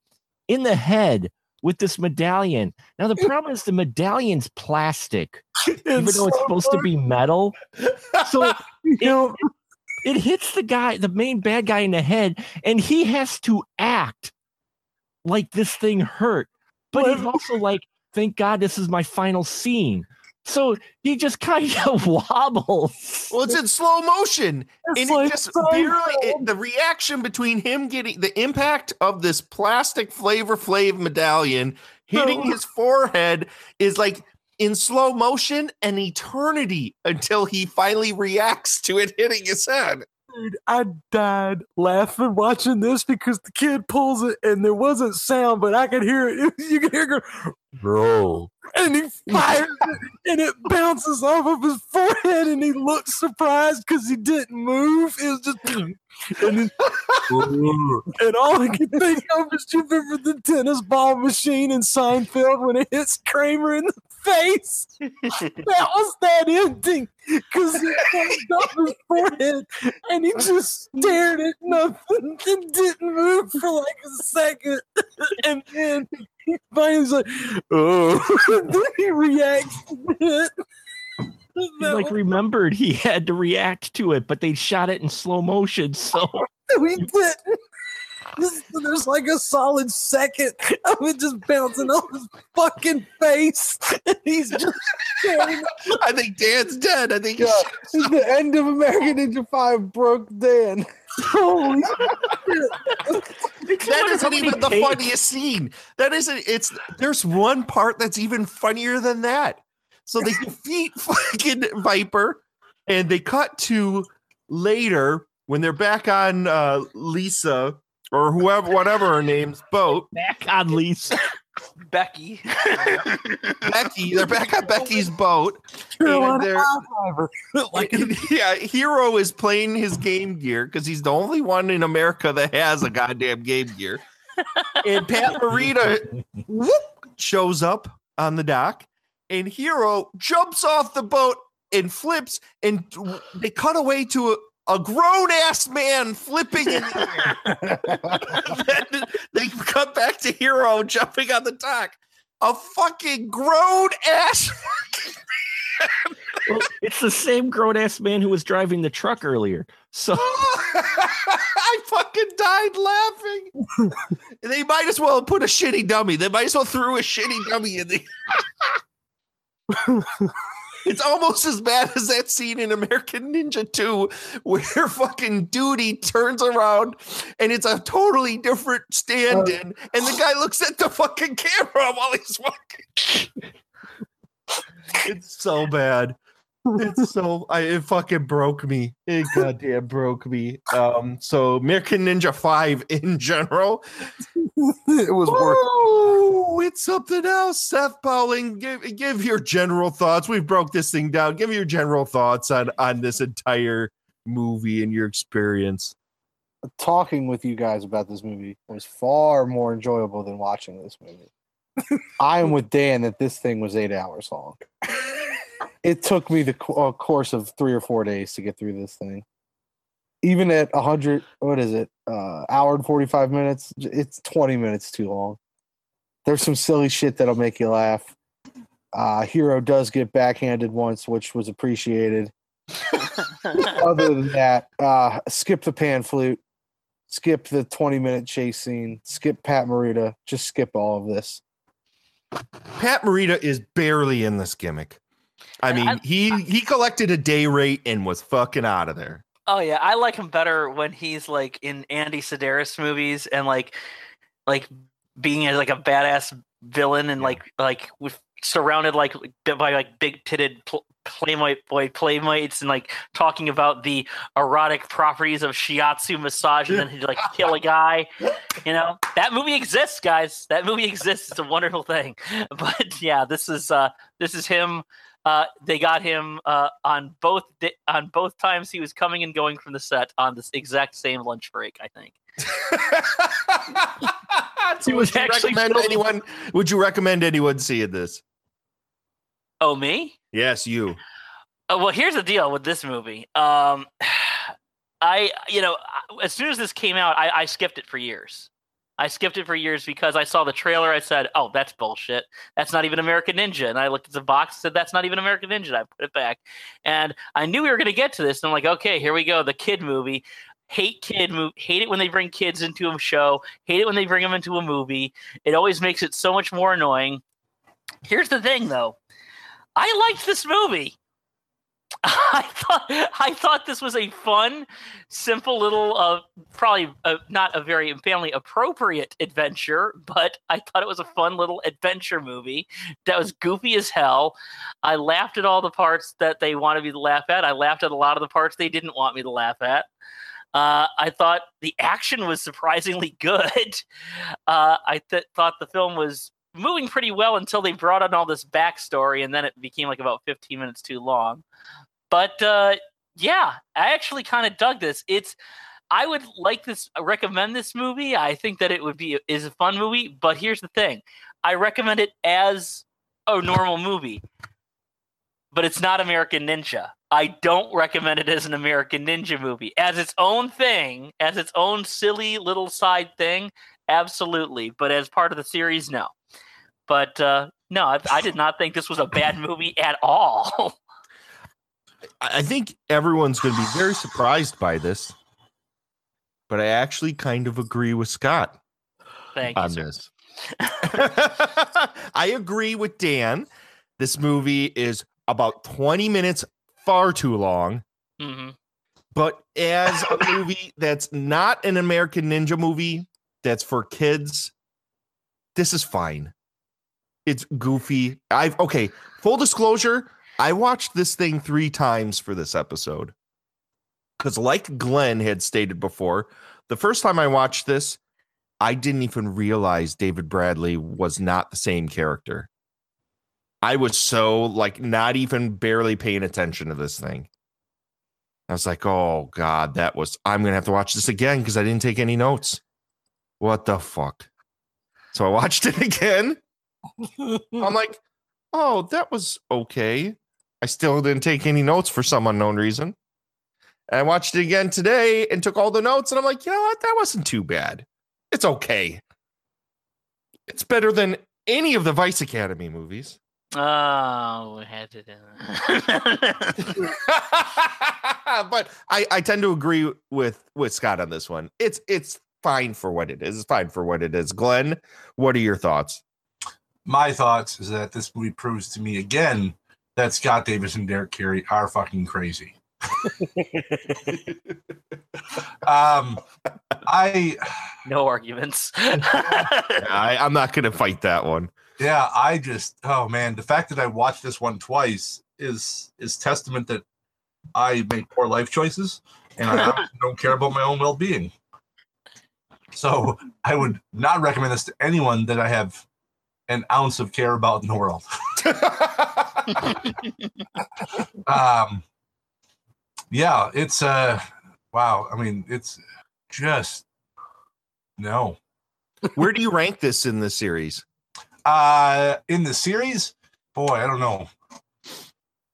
in the head with this medallion. Now the problem is the medallion's plastic, even though it's supposed to be metal. So you know, it, it hits the guy, the main bad guy in the head, and he has to act like this thing hurt. But he's also like, thank God this is my final scene. So he just kind of wobbles. Well, it's in slow motion, It's and like it just barely it, the reaction between him getting the impact of this plastic Flava Flav medallion hitting No. his forehead is like in slow motion an eternity until he finally reacts to it hitting his head. Dude, I died laughing watching this because the kid pulls it and there wasn't sound, but I could hear it. You could hear it go, bro. And he fires it and it bounces off of his forehead and he looks surprised because he didn't move. It was just and, then, and all I could think of is you remember the tennis ball machine in Seinfeld when it hits Kramer in the face? that was that ending because he pulled off his forehead and he just stared at nothing and didn't move for like a second. And then he finally was like, oh, he reacts. He like remembered he had to react to it, but they shot it in slow motion. So we did. There's like a solid second of it just bouncing off his fucking face. He's just. I think Dan's dead. I think Yeah, the end of American Ninja Five broke Dan. Holy that isn't even the funniest scene. That isn't. It's there's one part that's even funnier than that. So they defeat fucking Viper, and they cut to later when they're back on uh, Lisa or whoever, whatever her name's boat. back on Lisa. Becky. Becky, they're back on Becky's boat. And they're, like yeah, Hero is playing his Game Gear because he's the only one in America that has a goddamn Game Gear. And Pat Morita whoop, shows up on the dock, and Hero jumps off the boat and flips, and they cut away to a, grown ass man flipping in the air. Then they cut back to Hero jumping on the dock. A fucking grown ass Well, it's the same grown ass man who was driving the truck earlier. So I fucking died laughing. they might as well put a shitty dummy. They might as well threw a shitty dummy in the. It's almost as bad as that scene in American Ninja 2 where fucking duty turns around and it's a totally different stand in, and the guy looks at the fucking camera while he's walking. It's so bad. It's so I it fucking broke me. It goddamn broke me. Um, so American Ninja Five in general, it was worth. Oh, it's something else. Seth Bowling, give give your general thoughts. We've broke this thing down. Give your general thoughts on on this entire movie and your experience. talking with you guys about this movie was far more enjoyable than watching this movie. I am with Dan that this thing was eight hours long. It took me the uh, course of three or four days to get through this thing. Even at a hundred, what is it, uh, hour and forty five minutes? It's twenty minutes too long. There's some silly shit that'll make you laugh. Uh, Hero does get backhanded once, which was appreciated. Other than that, uh, skip the pan flute, skip the 20 minute chase scene, skip Pat Morita, just skip all of this. Pat Morita is barely in this gimmick. I mean, he he collected a day rate and was fucking out of there. Oh yeah, I like him better when he's like in Andy Sidaris movies and like like being like a badass villain and like like with surrounded like by like big titted pl- playmate boy playmates and like talking about the erotic properties of shiatsu massage and then he'd like kill a guy you know? That movie exists guys. That movie exists. It's a wonderful thing. But yeah this is uh this is him uh they got him uh on both di- on both times he was coming and going from the set on this exact same lunch break i think So would you recommend anyone? Would you recommend anyone seeing this? oh me Yes, you. Oh, well, here's the deal with this movie. Um, I, you know, as soon as this came out, I, I skipped it for years. I skipped it for years because I saw the trailer. I said, "Oh, that's bullshit. That's not even American Ninja." And I looked at the box, and said, "That's not even American Ninja." I put it back, and I knew we were going to get to this. And I'm like, "Okay, here we go. The kid movie. Hate kid movie. Hate it when they bring kids into a show. Hate it when they bring them into a movie. It always makes it so much more annoying." Here's the thing, though. I liked this movie. I thought I thought this was a fun, simple little, uh, probably uh, not a very family appropriate adventure, but I thought it was a fun little adventure movie that was goofy as hell. I laughed at all the parts that they wanted me to laugh at. I laughed at a lot of the parts they didn't want me to laugh at. Uh, I thought the action was surprisingly good. Uh, I th- thought the film was moving pretty well until they brought on all this backstory, and then it became like about 15 minutes too long. But uh, yeah, I actually kind of dug this. It's I would like this recommend this movie. I think that it would be is a fun movie, but here's the thing. I recommend it as a normal movie. But it's not American Ninja. I don't recommend it as an American Ninja movie. As its own thing, as its own silly little side thing, absolutely. But as part of the series, no. But uh, no, I, I did not think this was a bad movie at all. I think everyone's going to be very surprised by this, but I actually kind of agree with Scott Thank you, on sir. this. I agree with Dan. This movie is about 20 minutes far too long, hmm but as a movie that's not an American Ninja movie, that's for kids, this is fine. It's goofy. I've okay, full disclosure, I watched this thing 3 times for this episode. Cuz like Glenn had stated before, the first time I watched this, I didn't even realize David Bradley was not the same character. I was so like not even barely paying attention to this thing. I was like, oh God, that was I'm gonna have to watch this again because I didn't take any notes. What the fuck? So I watched it again. I'm like, oh, that was okay. I still didn't take any notes for some unknown reason. And I watched it again today and took all the notes, and I'm like, you know what? That wasn't too bad. It's okay. It's better than any of the Vice Academy movies. Oh, we had to do that. but I, I tend to agree with with Scott on this one. It's it's fine for what it is. It's fine for what it is. Glenn, what are your thoughts? My thoughts is that this movie proves to me again that Scott Davis and Derek Carey are fucking crazy. um, I no arguments. I, I'm not gonna fight that one. yeah, I just oh man, the fact that I watched this one twice is is testament that I make poor life choices and I don't care about my own well being. So I would not recommend this to anyone that I have an ounce of care about in the world. um, yeah, it's uh, wow. I mean, it's just no. Where do you rank this in the series? Uh in the series, boy, I don't know.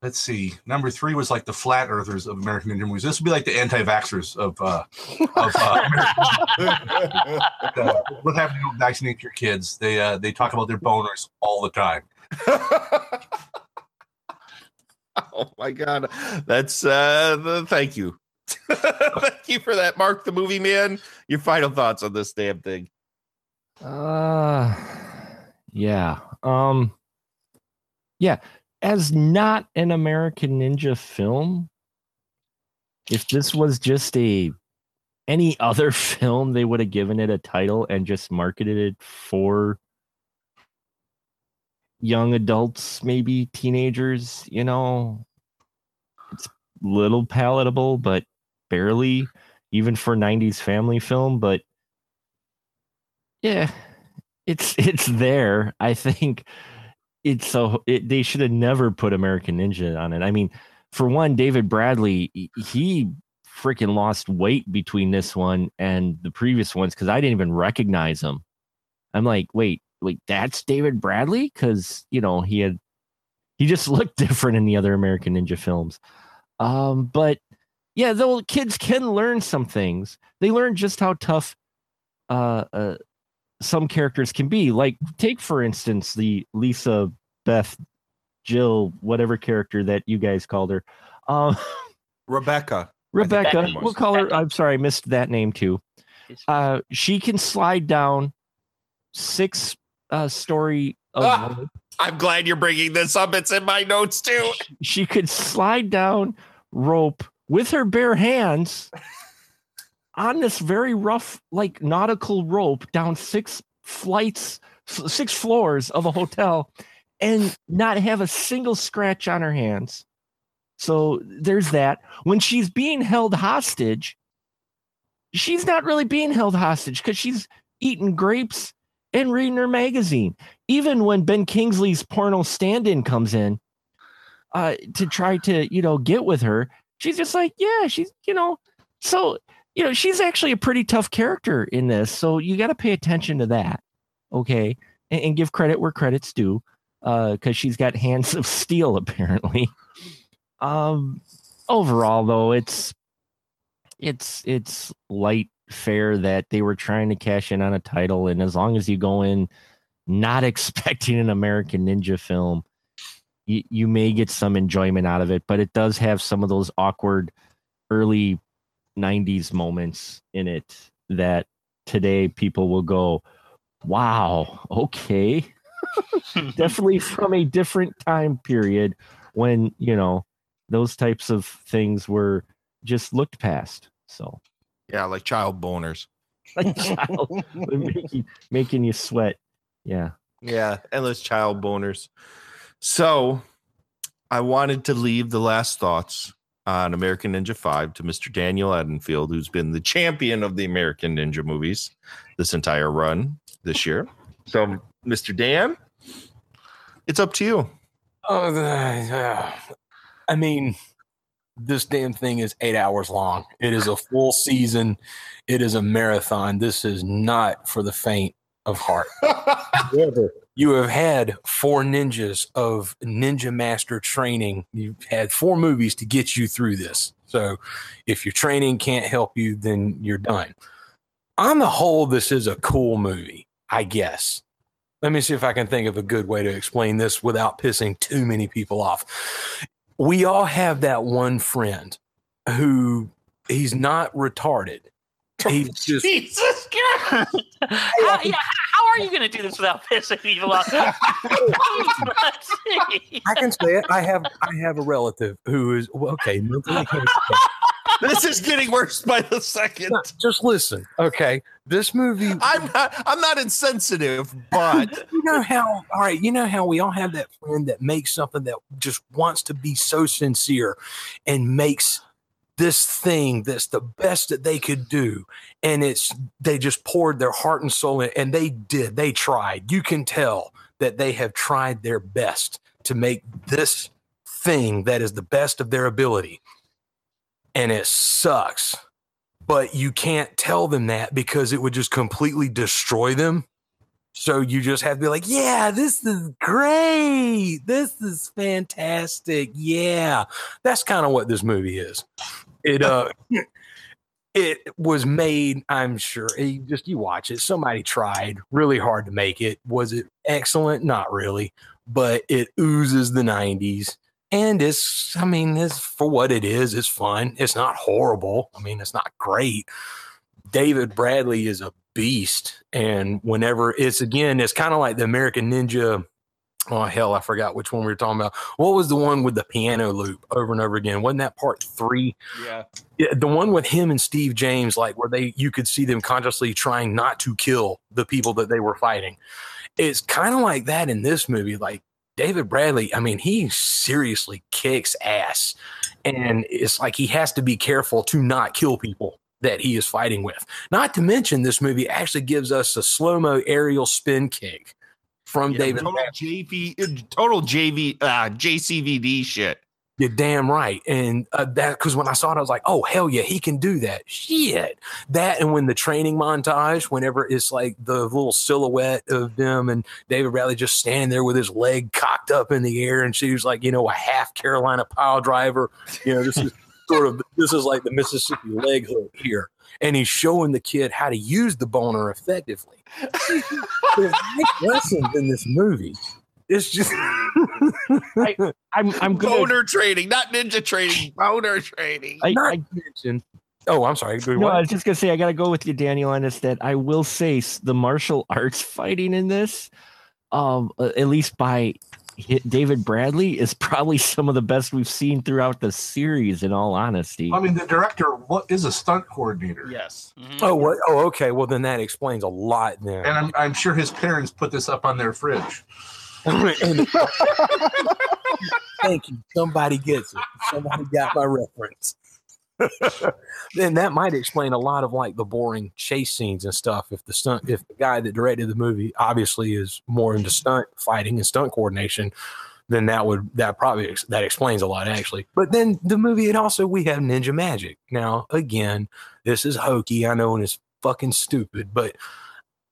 Let's see. Number three was like the flat earthers of American Ninja movies. This would be like the anti-vaxxers of uh of uh, uh, what happened to vaccinate your kids. They uh they talk about their boners all the time. Oh my god, that's uh the, thank you, thank you for that, Mark the movie man. Your final thoughts on this damn thing? Uh yeah. Um yeah, as not an American Ninja film, if this was just a any other film, they would have given it a title and just marketed it for young adults, maybe teenagers, you know. It's little palatable, but barely even for 90s family film, but yeah, it's it's there. I think it's so it, they should have never put American Ninja on it. I mean, for one, David Bradley, he- freaking lost weight between this one and the previous ones because I didn't even recognize him. I'm like, wait, wait, that's David Bradley? Because you know he had he just looked different in the other American Ninja films. Um, but yeah, though kids can learn some things. They learn just how tough uh, uh some characters can be. Like take for instance the Lisa Beth Jill whatever character that you guys called her. Um Rebecca. Rebecca, that name was. we'll call her. I'm sorry, I missed that name too. Uh, she can slide down six uh, story. Of Ah, I'm glad you're bringing this up. It's in my notes too. She could slide down rope with her bare hands on this very rough, like nautical rope down six flights, six floors of a hotel, and not have a single scratch on her hands. So there's that. When she's being held hostage, she's not really being held hostage because she's eating grapes and reading her magazine. Even when Ben Kingsley's porno stand-in comes in uh, to try to, you know, get with her, she's just like, yeah, she's, you know, so you know, she's actually a pretty tough character in this. So you got to pay attention to that, okay, and, and give credit where credit's due, because she's got hands of steel apparently. Um, overall, though, it's it's it's light fare that they were trying to cash in on a title, and as long as you go in not expecting an American Ninja film, you, you may get some enjoyment out of it. But it does have some of those awkward early 90s moments in it that today people will go, wow, okay. Definitely from a different time period when, you know, those types of things were just looked past. So, Yeah, like child boners. like child, making, making you sweat. Yeah. Yeah, endless child boners. So I wanted to leave the last thoughts on American Ninja 5 to Mr. Daniel Edenfield, who's been the champion of the American Ninja movies this entire run this year. So, Mr. Dan, it's up to you. Oh, the- yeah. I mean, this damn thing is eight hours long. It is a full season. It is a marathon. This is not for the faint of heart. However, you have had four ninjas of ninja master training. You've had four movies to get you through this. So if your training can't help you, then you're done. On the whole, this is a cool movie, I guess. Let me see if I can think of a good way to explain this without pissing too many people off. We all have that one friend who he's not retarded. He's just Jesus Christ! how, yeah, how are you going to do this without pissing people off? I can say it. I have I have a relative who is well, okay. This is getting worse by the second. Just listen, okay. This movie. I'm not. I'm not insensitive, but you know how. All right, you know how we all have that friend that makes something that just wants to be so sincere, and makes this thing that's the best that they could do and it's they just poured their heart and soul in and they did they tried you can tell that they have tried their best to make this thing that is the best of their ability and it sucks but you can't tell them that because it would just completely destroy them. So you just have to be like, yeah, this is great. This is fantastic. Yeah. That's kind of what this movie is. It uh it was made, I'm sure. You just you watch it. Somebody tried really hard to make it. Was it excellent? Not really, but it oozes the 90s. And it's, I mean, it's for what it is, it's fun. It's not horrible. I mean, it's not great. David Bradley is a beast. And whenever it's again, it's kind of like the American Ninja. Oh hell, I forgot which one we were talking about. What was the one with the piano loop over and over again? Wasn't that part three? Yeah. Yeah, the one with him and Steve James, like where they you could see them consciously trying not to kill the people that they were fighting. It's kind of like that in this movie. Like David Bradley, I mean, he seriously kicks ass. And it's like he has to be careful to not kill people that he is fighting with. Not to mention, this movie actually gives us a slow mo aerial spin kick from Yeah, David total JV, uh, total JV, uh, JCVD shit. You're damn right. And uh, that because when I saw it, I was like, oh, hell yeah, he can do that. Shit. That and when the training montage, whenever it's like the little silhouette of them and David Bradley just standing there with his leg cocked up in the air and she was like, you know, a half Carolina pile driver. You know, this is sort of, this is like the Mississippi leg hook here. And he's showing the kid how to use the boner effectively. There's life lessons in this movie. It's just I, I'm I'm gonna, Boner training, not ninja training. Boner training. I, not I, mention. Oh, I'm sorry. No, what? I was just gonna say I gotta go with you, Daniel, on this. That I will say the martial arts fighting in this, um, at least by hit David Bradley, is probably some of the best we've seen throughout the series. In all honesty, I mean, the director what is a stunt coordinator. Yes. Mm-hmm. Oh, what? Oh, okay. Well, then that explains a lot. There, And I'm, I'm sure his parents put this up on their fridge. And- thank you. Somebody gets it. Somebody got my reference. Then that might explain a lot of like the boring chase scenes and stuff. If the stunt, if the guy that directed the movie obviously is more into mm-hmm. stunt fighting and stunt coordination, then that would that probably ex- that explains a lot actually. But then the movie it also we have ninja magic. Now again, this is hokey. I know and it's fucking stupid, but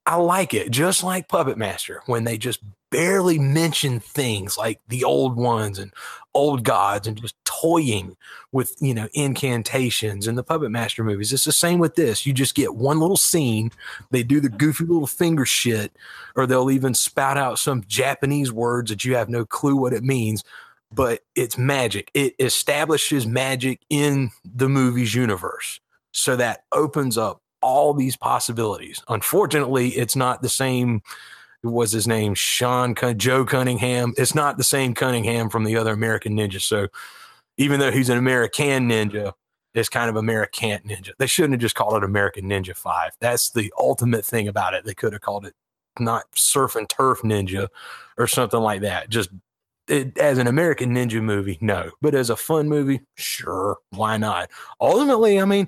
I like it. Just like Puppet Master when they just barely mention things like the old ones and old gods and just toying with you know incantations and the puppet master movies. It's the same with this. You just get one little scene they do the goofy little finger shit or they'll even spout out some japanese words that you have no clue what it means but it's magic. It establishes magic in the movie's universe. So that opens up all these possibilities unfortunately it's not the same was his name Sean Cun- Joe Cunningham. It's not the same Cunningham from the other American Ninja. So even though he's an American Ninja, it's kind of American Ninja. They shouldn't have just called it American Ninja Five. That's the ultimate thing about it. They could have called it not Surf and Turf Ninja or something like that. Just it, as an American Ninja movie, no. But as a fun movie, sure, why not? Ultimately, I mean,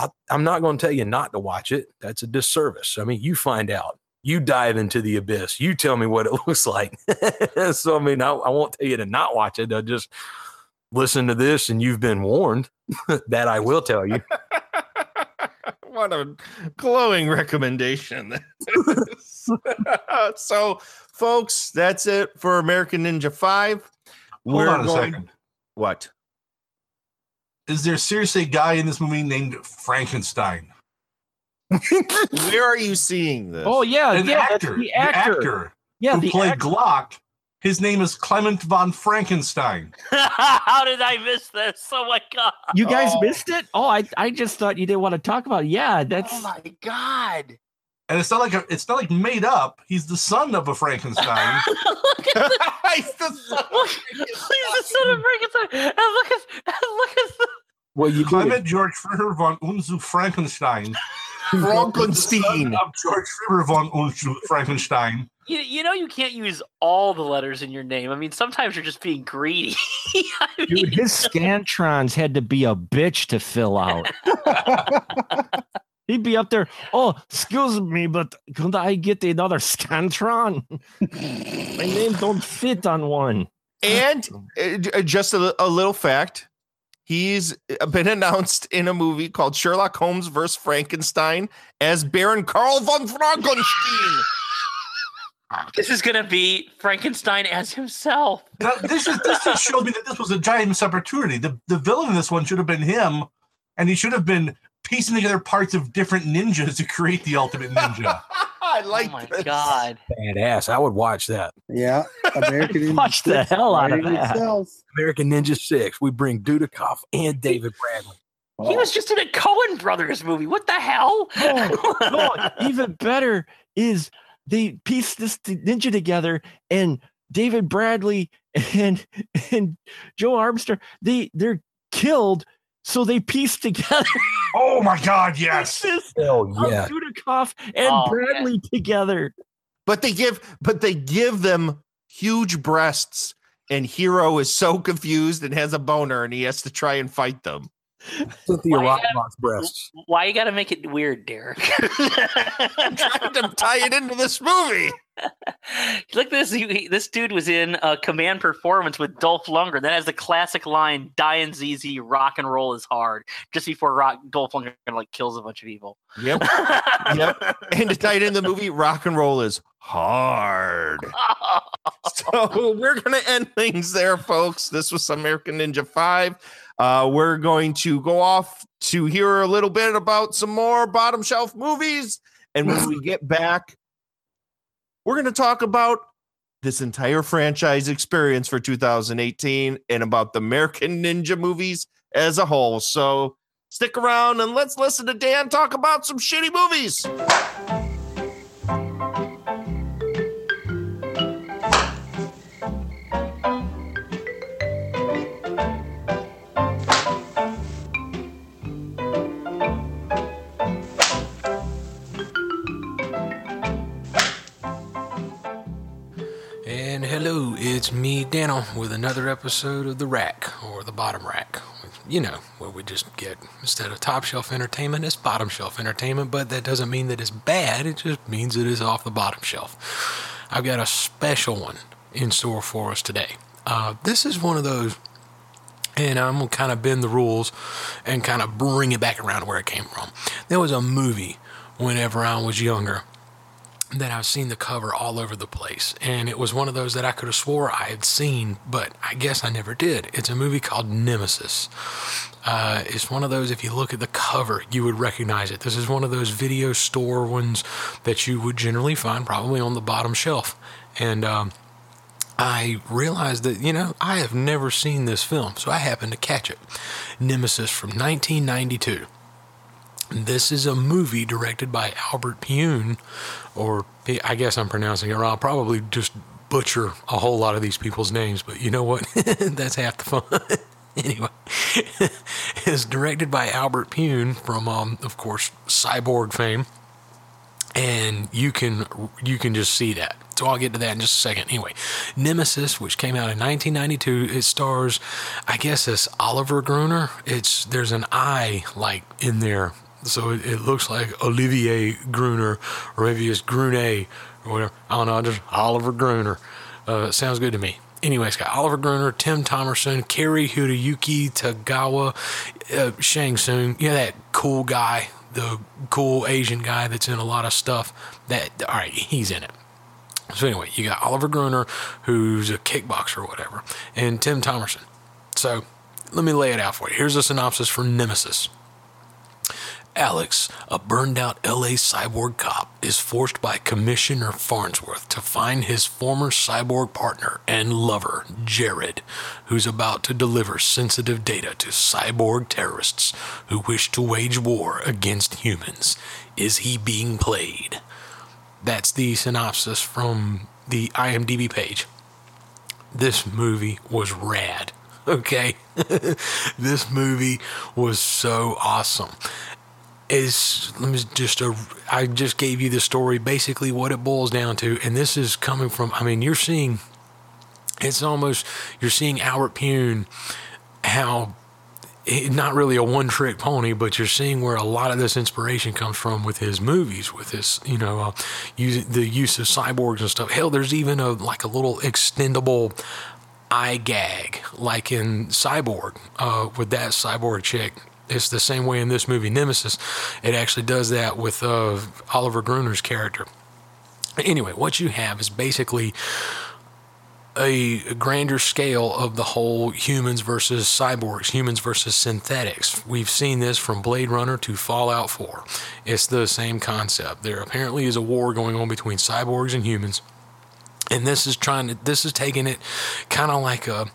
I, I'm not going to tell you not to watch it. That's a disservice. I mean, you find out you dive into the abyss. You tell me what it looks like. so, I mean, I, I won't tell you to not watch it. I'll just listen to this and you've been warned. that I will tell you. what a glowing recommendation. so, folks, that's it for American Ninja 5. Hold on a second. What? Is there seriously a guy in this movie named Frankenstein? Where are you seeing this? oh yeah, An yeah, that's actor, the actor. Yeah, who the played actor. Glock. His name is Clement von Frankenstein. How did I miss this? Oh my god! You guys Oh. missed it? Oh, I I just thought you didn't want to talk about. It. Yeah, that's Oh my god. And it's not like a, it's not like made up. He's the son of a Frankenstein. look at the, He's the son of look, he's the son of Frankenstein. And look at and look at the, Well, you did. Clement George Friedrich von Unzu Frankenstein. Frankenstein. Son of George Friedrich von Unzu Frankenstein. you, you know you can't use all the letters in your name. I mean, sometimes you're just being greedy. I mean, dude. His scantrons had to be a bitch to fill out. He'd be up there. Oh, excuse me, but could I get another scantron? My name don't fit on one. And uh, uh, just a, a little fact He's uh, been announced in a movie called Sherlock Holmes vs. Frankenstein as Baron Karl von Frankenstein. This is gonna be Frankenstein as himself. Now, this is this just showed me that this was a giant missed opportunity. The the villain in this one should have been him, and he should have been piecing together parts of different ninjas to create the ultimate ninja. I oh like oh my this. god. Badass. I would watch that. Yeah, American Ninja Watch the Six hell out of writing that. itself. American Ninja Six. We bring Dudikoff and David Bradley. He was just in a Coen Brothers movie. What the hell? No, oh, no, even better is they piece this ninja together and David Bradley and and Joe Armstrong they they're killed so they piece together Oh my god, yes. pieces Hell yeah. Dudikoff and Oh, Bradley together. But they give but they give them huge breasts, and Hero is so confused and has a boner, and he has to try and fight them. Cynthia Why you gotta- breasts. Why you gotta make it weird, Derek? I'm Trying to tie it into this movie. Look this. he- This dude was in a command performance with Dolph Lundgren. That has the classic line, "Die "Dying ZZ, rock and roll is hard." Just before rock, Dolph Lundgren like kills a bunch of people. Yep. Yep. And to tie it in the movie, rock and roll is hard. So we're gonna end things there, folks. This was American Ninja 5. Uh, we're going to go off to hear a little bit about some more bottom shelf movies. And when we get back, we're going to talk about this entire franchise experience for 2018 and about the American Ninja movies as a whole. So stick around and let's listen to Dan talk about some shitty movies. It's me, Daniel, with another episode of The Rack, or The Bottom Rack. You know, where we just get, instead of top shelf entertainment, it's bottom shelf entertainment, but that doesn't mean that it's bad, it just means it is off the bottom shelf. I've got a special one in store for us today. Uh, this is one of those, and I'm going to kind of bend the rules and kind of bring it back around to where it came from. There was a movie whenever I was younger that I've seen the cover all over the place. And it was one of those that I could have swore I had seen, but I guess I never did. It's a movie called Nemesis. Uh, it's one of those, if you look at the cover, you would recognize it. This is one of those video store ones that you would generally find probably on the bottom shelf. And, um, I realized that, you know, I have never seen this film, so I happened to catch it. Nemesis from 1992. This is a movie directed by Albert Pyun, or I guess I'm pronouncing it wrong. I'll probably just butcher a whole lot of these people's names, but you know what? That's half the fun. anyway, it's directed by Albert Pyun from, um, of course, Cyborg fame, and you can you can just see that. So I'll get to that in just a second. Anyway, Nemesis, which came out in 1992, it stars, I guess, as Oliver Gruner. It's there's an I like in there, so it, it looks like Olivier Gruner, or maybe it's Grunet or whatever. I don't know, just Oliver Gruner. Uh, sounds good to me. Anyway, it's got Oliver Gruner, Tim Thomerson, Cary Hideyuki Tagawa, uh, Shang Tsung. Know that cool guy, the cool Asian guy that's in a lot of stuff. That all right, he's in it. So anyway, you got Oliver Gruner, who's a kickboxer or whatever, and Tim Thomerson. So let me lay it out for you. Here's a synopsis for Nemesis. Alex, a burned out LA cyborg cop, is forced by Commissioner Farnsworth to find his former cyborg partner and lover, Jared, who's about to deliver sensitive data to cyborg terrorists who wish to wage war against humans. Is he being played? That's the synopsis from the IMDb page. This movie was rad. Okay? this movie was so awesome is let me just uh, I just gave you the story basically what it boils down to and this is coming from I mean you're seeing it's almost you're seeing Albert Pyun how not really a one trick pony but you're seeing where a lot of this inspiration comes from with his movies with his you know uh, using the use of cyborgs and stuff hell there's even a like a little extendable eye gag, like in Cyborg uh, with that cyborg chick. It's the same way in this movie, Nemesis. It actually does that with uh, Oliver Gruner's character. Anyway, what you have is basically a grander scale of the whole humans versus cyborgs, humans versus synthetics. We've seen this from Blade Runner to Fallout 4. It's the same concept. There apparently is a war going on between cyborgs and humans. And this is trying to this is taking it kind of like a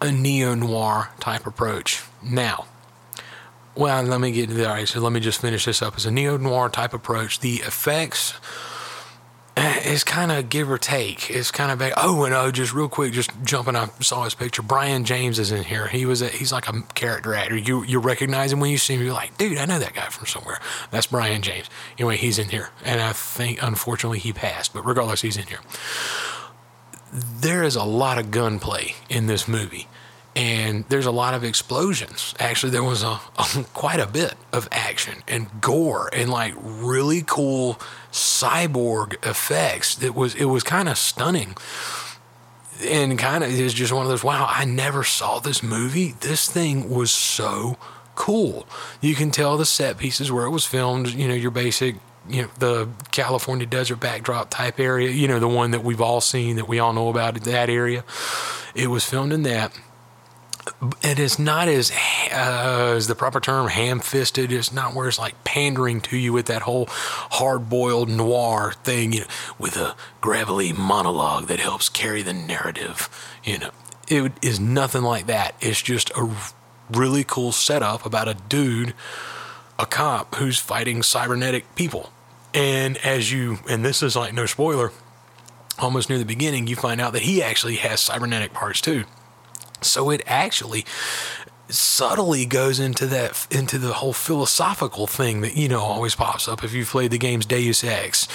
a neo noir type approach. Now, well, let me get. All right, so let me just finish this up. As a neo noir type approach, the effects eh, is kind of give or take. It's kind of oh, and oh, just real quick, just jumping. I saw his picture. Brion James is in here. He was a, he's like a character actor. You you recognize him when you see him. You're like, dude, I know that guy from somewhere. That's Brion James. Anyway, he's in here, and I think unfortunately he passed, but regardless, he's in here. There is a lot of gunplay in this movie and there's a lot of explosions. Actually, there was a, a, quite a bit of action and gore and like really cool cyborg effects. It was it was kind of stunning. And kind of is just one of those wow, I never saw this movie. This thing was so cool. You can tell the set pieces where it was filmed, you know, your basic you know the California desert backdrop type area, you know, the one that we've all seen that we all know about that area. It was filmed in that it is not as uh, the proper term ham-fisted. It's not where it's like pandering to you with that whole hard-boiled noir thing, you know, with a gravelly monologue that helps carry the narrative. You know, it is nothing like that. It's just a really cool setup about a dude, a cop who's fighting cybernetic people. And as you, and this is like no spoiler, almost near the beginning, you find out that he actually has cybernetic parts too. So it actually subtly goes into that into the whole philosophical thing that you know always pops up. If you've played the games Deus Ex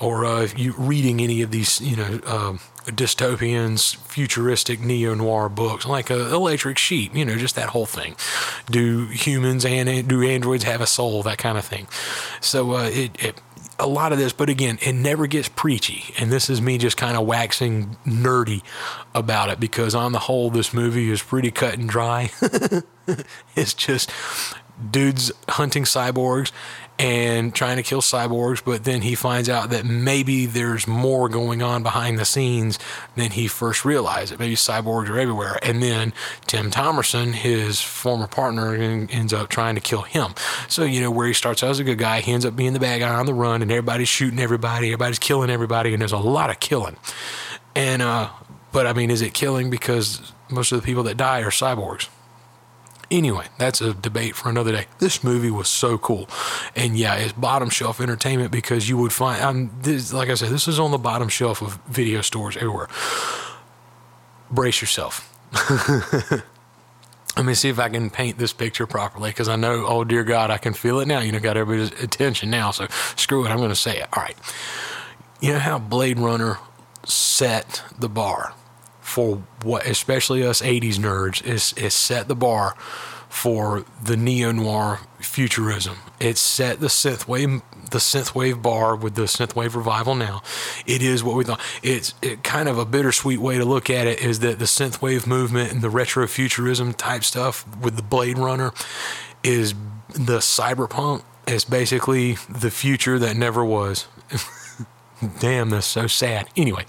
or uh, if you reading any of these you know uh, dystopians futuristic neo noir books like uh, Electric Sheep you know just that whole thing. Do humans and do androids have a soul? That kind of thing. So uh, it, it a lot of this, but again, it never gets preachy. And this is me just kind of waxing nerdy about it because, on the whole, this movie is pretty cut and dry. it's just dudes hunting cyborgs and trying to kill cyborgs, but then he finds out that maybe there's more going on behind the scenes than he first realized. Maybe cyborgs are everywhere. And then Tim Thomerson, his former partner, ends up trying to kill him. So, you know, where he starts out as a good guy, he ends up being the bad guy on the run, and everybody's shooting everybody, everybody's killing everybody, and there's a lot of killing. And, uh, but I mean, is it killing because most of the people that die are cyborgs? Anyway, that's a debate for another day. This movie was so cool, and yeah, it's bottom shelf entertainment because you would find. I'm this, like I said, this is on the bottom shelf of video stores everywhere. Brace yourself. Let me see if I can paint this picture properly because I know, oh dear God, I can feel it now. You know, got everybody's attention now. So screw it, I'm going to say it. All right. You know how Blade Runner set the bar? For what, especially us 80s nerds, is, is set the bar for the neo noir futurism. It set the synthwave the synthwave bar with the synthwave revival now. It is what we thought. It's it kind of a bittersweet way to look at it is that the synthwave movement and the retro futurism type stuff with the Blade Runner is the cyberpunk is basically the future that never was. Damn, that's so sad. Anyway,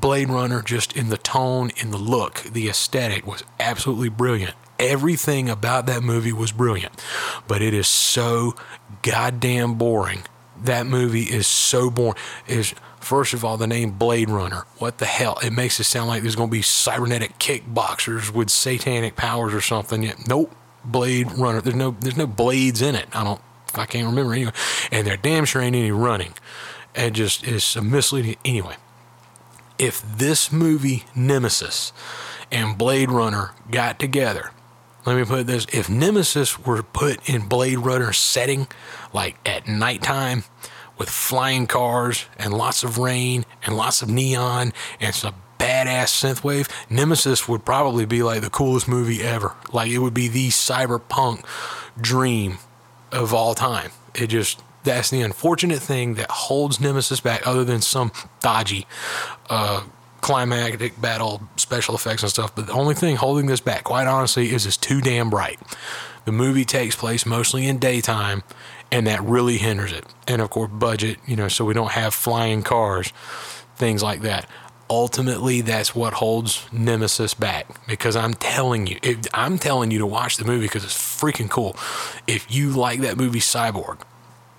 Blade Runner, just in the tone, in the look, the aesthetic was absolutely brilliant. Everything about that movie was brilliant, but it is so goddamn boring. That movie is so boring. Is first of all the name Blade Runner. What the hell? It makes it sound like there's going to be cybernetic kickboxers with satanic powers or something. Nope. Blade Runner. There's no there's no blades in it. I don't I can't remember anyway. And there damn sure ain't any running. It just is a misleading anyway if this movie Nemesis and Blade Runner got together, let me put this if Nemesis were put in Blade Runner setting, like at nighttime with flying cars and lots of rain and lots of neon and some badass synthwave, Nemesis would probably be like the coolest movie ever. Like it would be the cyberpunk dream of all time. It just that's the unfortunate thing that holds Nemesis back, other than some dodgy uh, climactic battle special effects and stuff. But the only thing holding this back, quite honestly, is it's too damn bright. The movie takes place mostly in daytime, and that really hinders it. And of course, budget, you know, so we don't have flying cars, things like that. Ultimately, that's what holds Nemesis back because I'm telling you, if, I'm telling you to watch the movie because it's freaking cool. If you like that movie Cyborg,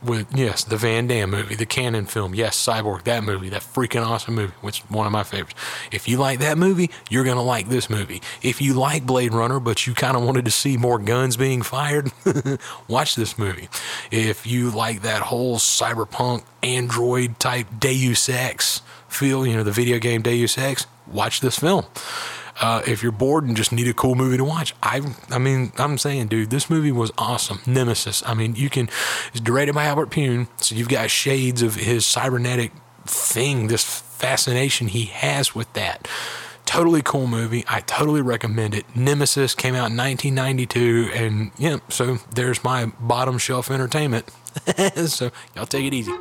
with yes, the Van Damme movie, the Cannon film, yes, Cyborg, that movie, that freaking awesome movie, which is one of my favorites. If you like that movie, you're gonna like this movie. If you like Blade Runner, but you kind of wanted to see more guns being fired, watch this movie. If you like that whole cyberpunk android type Deus Ex feel, you know, the video game Deus Ex, watch this film. Uh, if you're bored and just need a cool movie to watch, I, I mean, I'm saying, dude, this movie was awesome. Nemesis. I mean, you can. It's directed by Albert Pyun, so you've got shades of his cybernetic thing, this fascination he has with that. Totally cool movie. I totally recommend it. Nemesis came out in 1992, and yeah, so there's my bottom shelf entertainment. so y'all take it easy.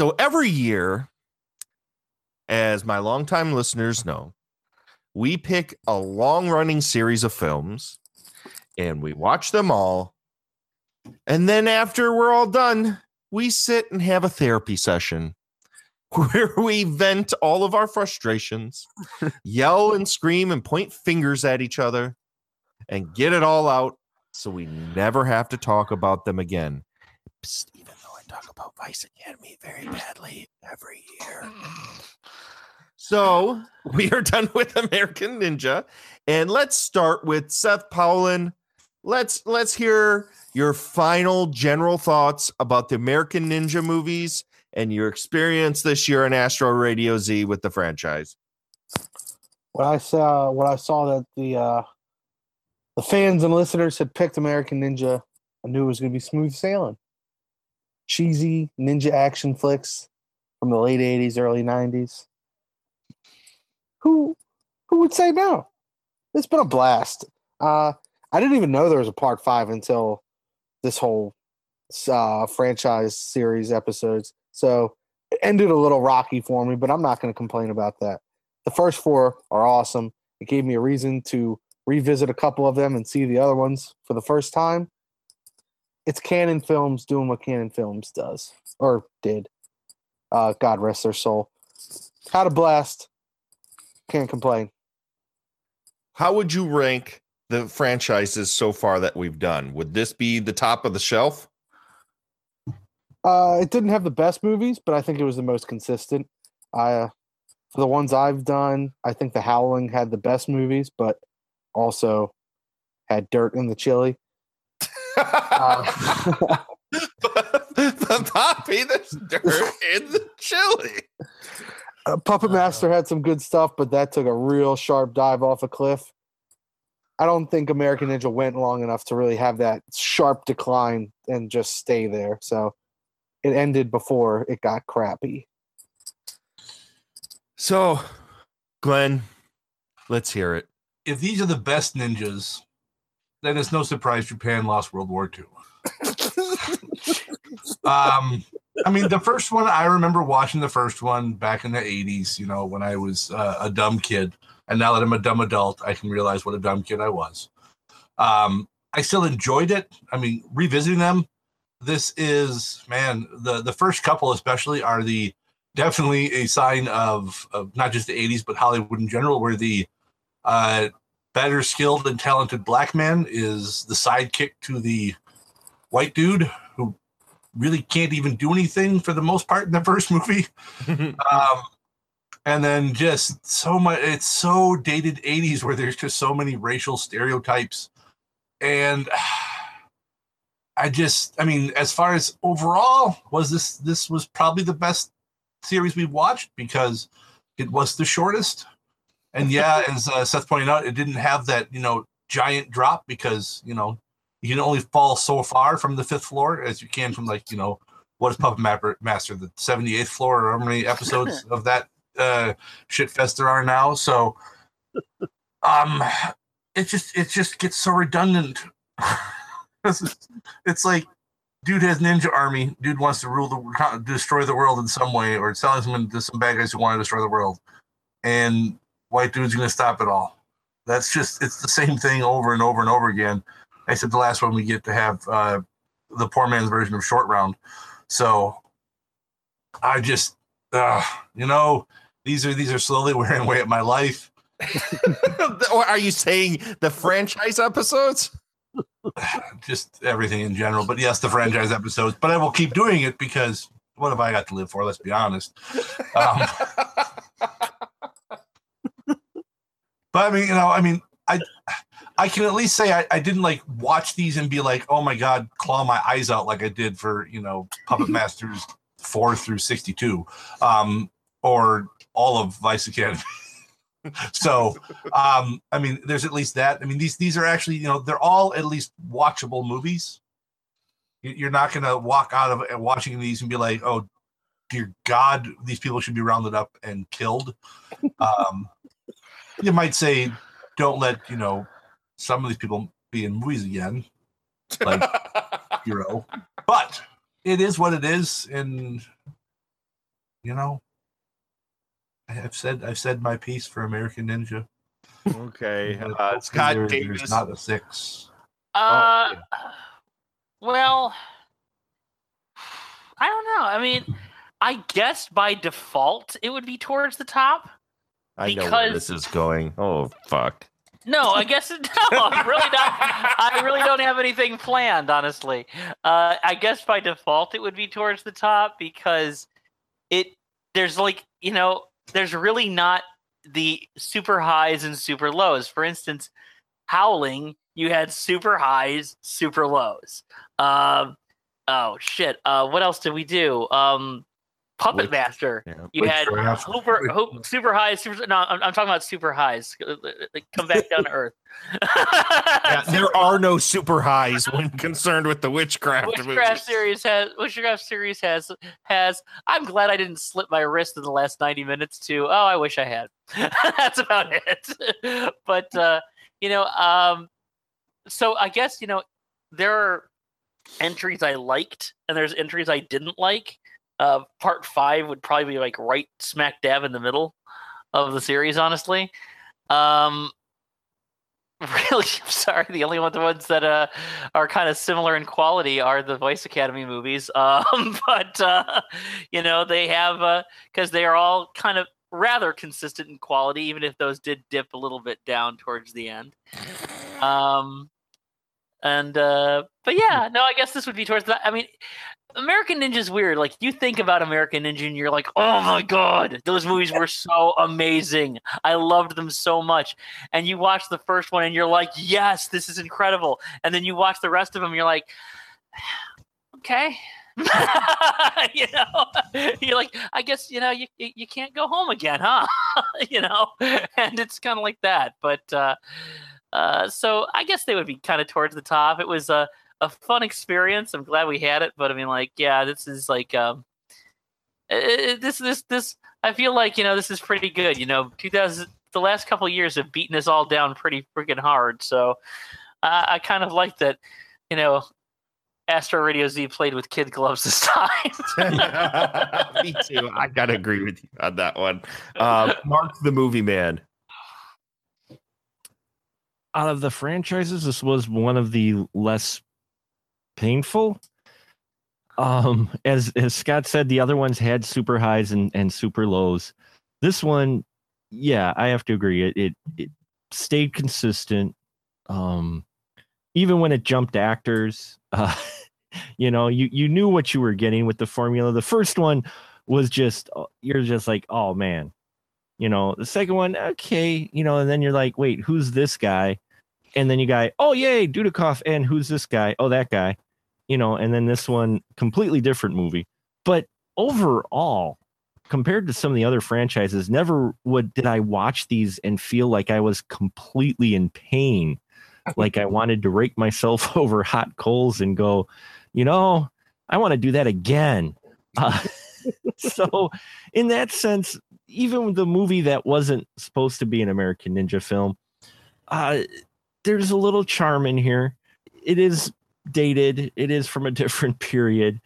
So every year, as my longtime listeners know, we pick a long running series of films and we watch them all. And then after we're all done, we sit and have a therapy session where we vent all of our frustrations, yell and scream and point fingers at each other, and get it all out so we never have to talk about them again. Psst, even though I talk about Vice Academy very badly every year. So we are done with American Ninja, and let's start with Seth Powlin. Let's let's hear your final general thoughts about the American Ninja movies and your experience this year on Astro Radio Z with the franchise. When I saw when I saw that the uh, the fans and listeners had picked American Ninja, I knew it was going to be smooth sailing. Cheesy ninja action flicks from the late '80s, early '90s. Who who would say no? It's been a blast. Uh, I didn't even know there was a part five until this whole uh, franchise series episodes. So it ended a little rocky for me, but I'm not going to complain about that. The first four are awesome. It gave me a reason to revisit a couple of them and see the other ones for the first time. It's Cannon Films doing what Cannon Films does or did. Uh, God rest their soul. Had a blast. Can't complain. How would you rank the franchises so far that we've done? Would this be the top of the shelf? Uh, it didn't have the best movies, but I think it was the most consistent. I, uh, for the ones I've done, I think The Howling had the best movies, but also had dirt in the chili. Uh, Poppy, there's dirt in the chili. uh, Puppet Master had some good stuff, but that took a real sharp dive off a cliff. I don't think American Ninja went long enough to really have that sharp decline and just stay there. So it ended before it got crappy. So, Glenn, let's hear it. If these are the best ninjas, then it's no surprise Japan lost World War II. um, I mean, the first one, I remember watching the first one back in the 80s, you know, when I was uh, a dumb kid. And now that I'm a dumb adult, I can realize what a dumb kid I was. Um, I still enjoyed it. I mean, revisiting them, this is, man, the, the first couple, especially, are the definitely a sign of, of not just the 80s, but Hollywood in general, where the uh, better skilled and talented black man is the sidekick to the white dude who really can't even do anything for the most part in the first movie. um, and then just so much, it's so dated 80s where there's just so many racial stereotypes. And I just, I mean, as far as overall, was this, this was probably the best series we've watched because it was the shortest. And yeah, as uh, Seth pointed out, it didn't have that you know giant drop because you know you can only fall so far from the fifth floor as you can from like you know what is Puppet Master the seventy eighth floor or how many episodes of that uh, shit fest there are now. So um, it just it just gets so redundant. it's like dude has ninja army. Dude wants to rule the destroy the world in some way, or it's selling some to some bad guys who want to destroy the world, and white dude's gonna stop it all. That's just it's the same thing over and over and over again. Except the last one we get to have uh, the poor man's version of short round. So I just uh, you know these are these are slowly wearing away at my life. or are you saying the franchise episodes? just everything in general. But yes, the franchise episodes. But I will keep doing it because what have I got to live for? Let's be honest. Um, but I mean, you know, I mean, I I can at least say I, I didn't like watch these and be like, oh my god, claw my eyes out like I did for you know Puppet Masters four through sixty two, um, or all of Vice Academy. so um i mean there's at least that. I mean these these are actually you know they're all at least watchable movies. You- you're not going to walk out of watching these and be like oh dear god these people should be rounded up and killed. Um you might say don't let you know some of these people be in movies again like hero but it is what it is and you know I've said I've said my piece for American Ninja. Okay, But uh, Scott there- Davis. There's not a six. Uh, well, I don't know. I mean, I guess by default it would be towards the top. I know where because- this is going. Oh fuck. No, I guess no. I'm really not. I really don't have anything planned, honestly. Uh, I guess by default it would be towards the top because it there's like you know there's really not the super highs and super lows. For instance, Howling, you had super highs, super lows. Um, oh shit. Uh, what else did we do? Um, Puppet Witch- Master. yeah. You had Witchcraft. super, hope, super highs. Super, no, I'm, I'm talking about super highs. Come back down to earth. Yeah, there are no super highs when concerned with the witchcraft. Witchcraft movies. series has Witchcraft series has has. I'm glad I didn't slip my wrist in the last 90 minutes too. Oh, I wish I had. That's about it. but uh, you know, um, so I guess you know there are entries I liked and there's entries I didn't like. Uh, part five would probably be like right smack dab in the middle of the series, honestly. Um, really, I'm sorry. The only one, the ones that uh, are kind of similar in quality are the Vice Academy movies. Um, but uh, you know, they have because they are all kind of rather consistent in quality, even if those did dip a little bit down towards the end. Um, and uh, but yeah, no, I guess this would be towards that. I mean, American Ninja's weird. Like you think about American Ninja and you're like, oh my god, those movies were so amazing. I loved them so much. And you watch the first one and you're like, yes, this is incredible. And then you watch the rest of them, you're like, okay. you know, you're like, I guess you know, you you can't go home again, huh? you know, and it's kind of like that. But uh, uh, so I guess they would be kind of towards the top. It was a a fun experience. I'm glad we had it, but I mean, like, yeah, this is like, um, this this this. I feel like you know this is pretty good. You know, 2000 the last couple of years have beaten us all down pretty freaking hard. So I, I kind of like that. You know, Astro Radio Z played with kid gloves this time. Me too. I gotta agree with you on that one. Uh, Mark the movie man. out of the franchises, this was one of the less painful. Um, as as Scott said, the other ones had super highs and, and super lows. This one, yeah, I have to agree. It it, it stayed consistent. Um, even when it jumped actors, uh, you know, you you knew what you were getting with the formula. The first one was just uh, you're just like, oh man, you know. The second one, okay, you know, and then you're like, wait, who's this guy? And then you guy, oh yay, Dudikoff, and who's this guy? Oh, that guy, you know. And then this one, completely different movie, but overall, compared to some of the other franchises, never would did I watch these and feel like I was completely in pain, like I wanted to rake myself over hot coals and go, you know, I want to do that again. Uh, so, in that sense, even the movie that wasn't supposed to be an American Ninja film, uh, there's a little charm in here. It is dated. It is from a different period,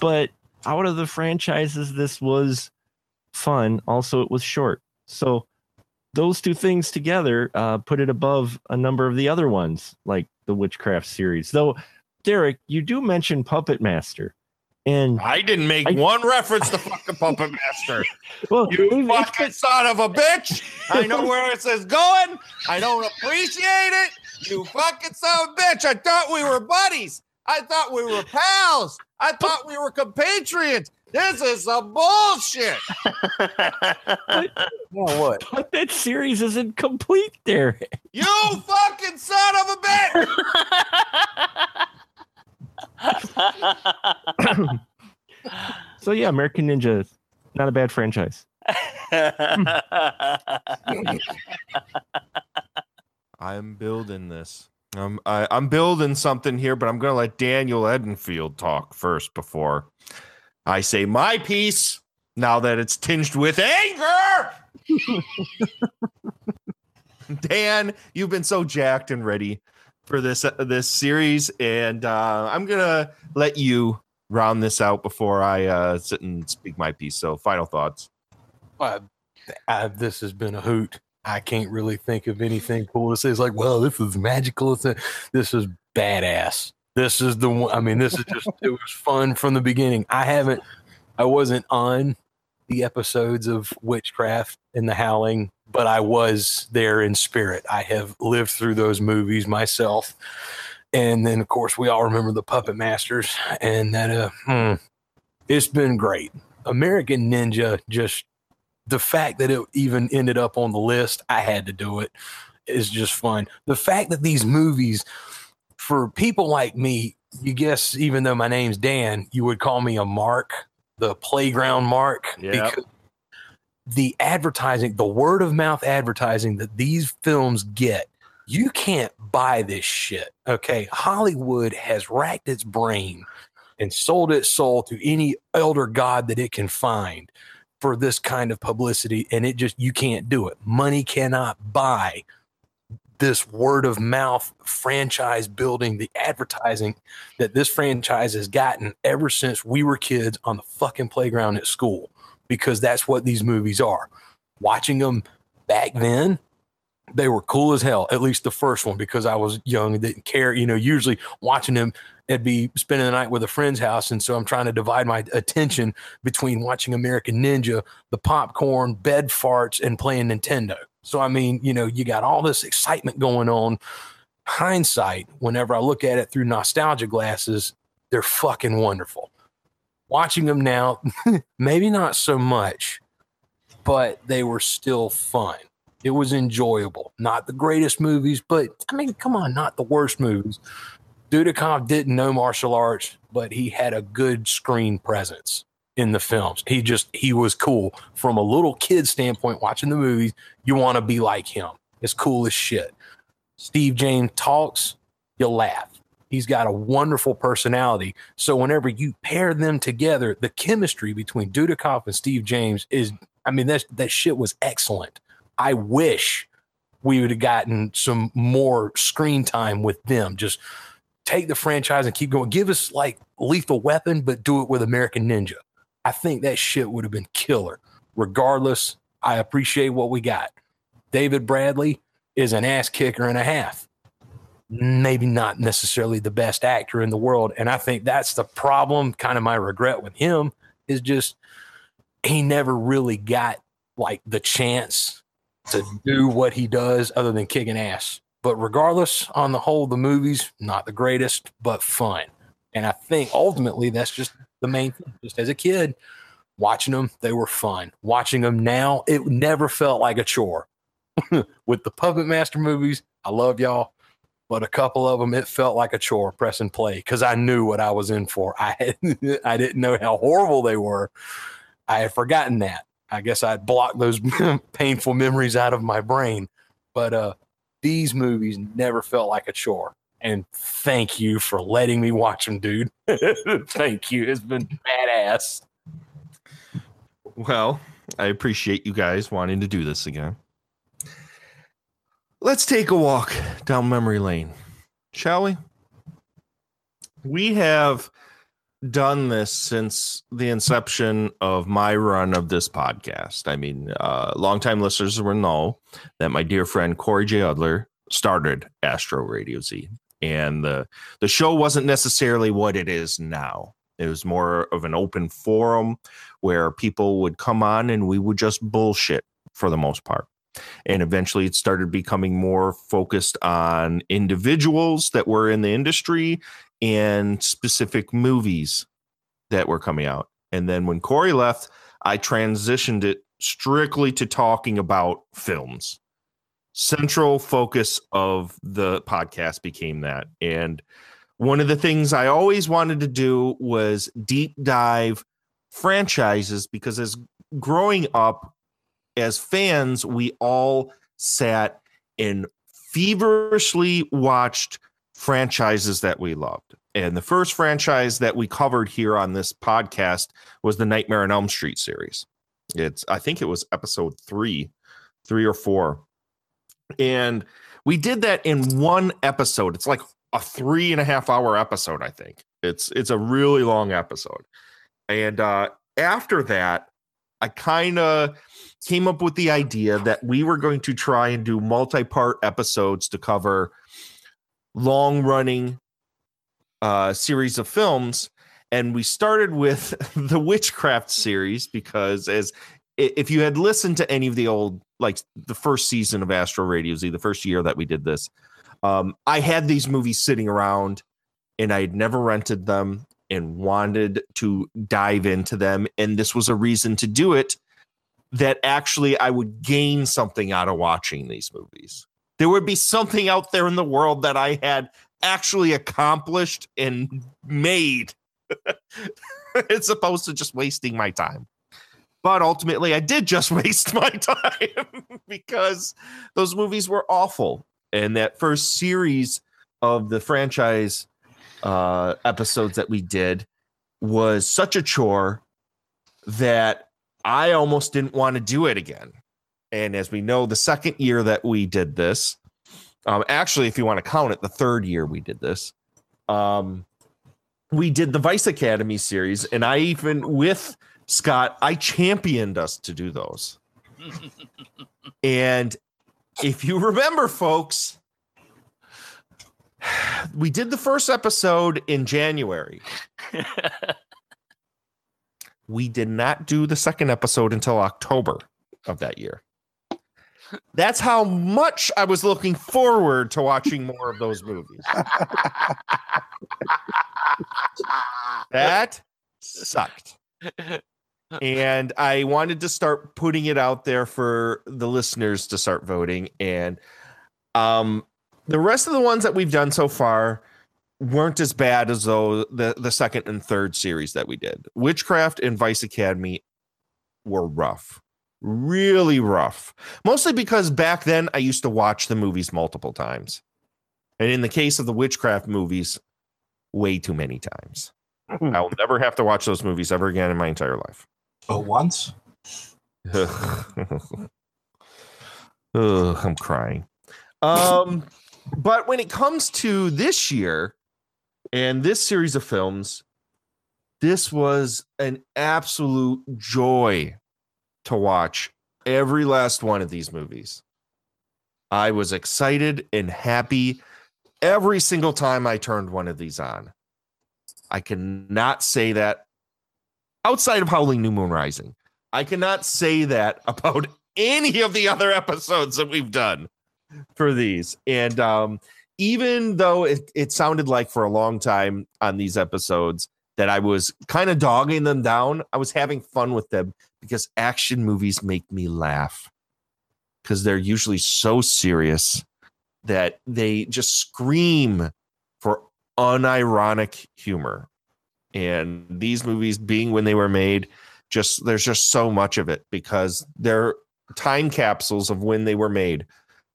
but out of the franchises, this was fun. Also, it was short. So those two things together uh, put it above a number of the other ones, like the Witchcraft series. Though, Derek, you do mention Puppet Master, and I didn't make I- one reference to fucking Puppet Master. well, You fucking son of a bitch! I know where this is going. I don't appreciate it. You fucking son of a bitch! I thought we were buddies. I thought we were pals. I thought we were compatriots. This is some bullshit. Well, what? but that series isn't complete, Derek. You fucking son of a bitch! So yeah, American Ninja, not a bad franchise. I'm building this. Um, I, I'm building something here, but I'm going to let Daniel Edenfield talk first before I say my piece. Now that it's tinged with anger, Dan, you've been so jacked and ready for this uh, this series, and uh, I'm gonna let you round this out before I uh, sit and speak my piece. So, final thoughts. Uh, I, this has been a hoot. I can't really think of anything cool to say. It's like, well, this is magical. This is badass. This is the one. I mean, this is just, it was fun from the beginning. I haven't, I wasn't on the episodes of Witchcraft and The Howling, but I was there in spirit. I have lived through those movies myself. And then, of course, we all remember the Puppet Masters, and that, uh, hmm, it's been great. American Ninja just the fact that it even ended up on the list, I had to do it, is just fun. The fact that these movies, for people like me, you guess, even though my name's Dan, you would call me a mark, the playground mark. Yep. Because the advertising, the word of mouth advertising that these films get, you can't buy this shit. Okay. Hollywood has racked its brain and sold its soul to any elder god that it can find for this kind of publicity and it just you can't do it money cannot buy this word of mouth franchise building the advertising that this franchise has gotten ever since we were kids on the fucking playground at school because that's what these movies are watching them back then they were cool as hell at least the first one because i was young and didn't care you know usually watching them I'd be spending the night with a friend's house. And so I'm trying to divide my attention between watching American Ninja, the popcorn, bed farts, and playing Nintendo. So, I mean, you know, you got all this excitement going on. Hindsight, whenever I look at it through nostalgia glasses, they're fucking wonderful. Watching them now, maybe not so much, but they were still fun. It was enjoyable. Not the greatest movies, but I mean, come on, not the worst movies. Dudikoff didn't know martial arts, but he had a good screen presence in the films. He just he was cool from a little kid standpoint. Watching the movies, you want to be like him. It's cool as shit. Steve James talks, you laugh. He's got a wonderful personality. So whenever you pair them together, the chemistry between Dudikoff and Steve James is, I mean, that that shit was excellent. I wish we would have gotten some more screen time with them. Just take the franchise and keep going. Give us like Lethal Weapon, but do it with American Ninja. I think that shit would have been killer. Regardless, I appreciate what we got. David Bradley is an ass kicker and a half. Maybe not necessarily the best actor in the world. And I think that's the problem. Kind of my regret with him is just he never really got like the chance to do what he does other than kicking ass. But regardless, on the whole, the movies not the greatest, but fun. And I think ultimately that's just the main thing. Just as a kid, watching them, they were fun. Watching them now, it never felt like a chore. With the Puppet Master movies, I love y'all, but a couple of them, it felt like a chore press and play because I knew what I was in for. I I didn't know how horrible they were. I had forgotten that. I guess I'd blocked those painful memories out of my brain. But uh, these movies never felt like a chore. And thank you for letting me watch them, dude. thank you. It's been badass. Well, I appreciate you guys wanting to do this again. Let's take a walk down memory lane, shall we? We have done this since the inception of my run of this podcast. I mean, uh, longtime listeners will know that my dear friend Corey J. Udler started Astro Radio Z, and the the show wasn't necessarily what it is now. It was more of an open forum where people would come on and we would just bullshit for the most part. And eventually it started becoming more focused on individuals that were in the industry and specific movies that were coming out. And then when Corey left, I transitioned it strictly to talking about films. Central focus of the podcast became that. And one of the things I always wanted to do was deep dive franchises because as growing up as fans, we all sat and feverishly watched franchises that we loved. And the first franchise that we covered here on this podcast was the Nightmare on Elm Street series. It's I think it was episode 3, 3 or 4. And we did that in one episode. It's like a three and a half hour episode, I think. It's it's a really long episode. And uh after that, I kind of came up with the idea that we were going to try and do multi-part episodes to cover long running uh series of films and we started with the witchcraft series because as if you had listened to any of the old like the first season of astro radio z the first year that we did this um i had these movies sitting around and i had never rented them and wanted to dive into them and this was a reason to do it that actually i would gain something out of watching these movies there would be something out there in the world that i had actually accomplished and made as opposed to just wasting my time. But ultimately, I did just waste my time because those movies were awful. And that first series of the franchise uh, episodes that we did was such a chore that I almost didn't want to do it again. And as we know, the second year that we did this, um, actually, if you want to count it, the third year we did this, um, we did the Vice Academy series, and I even with Scott, I championed us to do those. and if you remember, folks, we did the first episode in January. we did not do the second episode until October of that year. That's how much I was looking forward to watching more of those movies. that sucked. And I wanted to start putting it out there for the listeners to start voting. And um, the rest of the ones that we've done so far weren't as bad as though the, the second and third series that we did. Witchcraft and Vice Academy were rough really rough. Mostly because back then I used to watch the movies multiple times. And in the case of the witchcraft movies, way too many times. I'll never have to watch those movies ever again in my entire life. But once? Ugh, I'm crying. Um, but when it comes to this year and this series of films, this was an absolute joy to watch every last one of these movies. I was excited and happy every single time I turned one of these on. I cannot say that outside of Howling New Moon Rising. I cannot say that about any of the other episodes that we've done for these. And um, even though it, it sounded like for a long time on these episodes that I was kind of dogging them down, I was having fun with them because action movies make me laugh because they're usually so serious that they just scream for unironic humor. And these movies, being when they were made, Just there's just so much of it because they're time capsules of when they were made.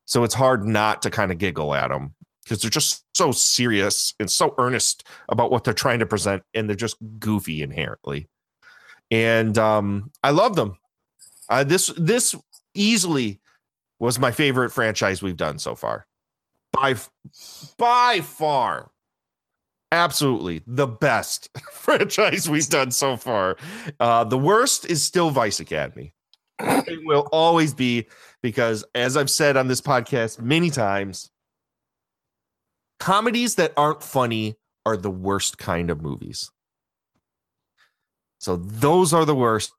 So it's hard not to kind of giggle at them because they're just so serious and so earnest about what they're trying to present and they're just goofy inherently. And um I love them. Uh, this this easily was my favorite franchise we've done so far. By by far. Absolutely the best franchise we've done so far. Uh, the worst is still Vice Academy. it will always be because, as I've said on this podcast many times, comedies that aren't funny are the worst kind of movies. So those are the worst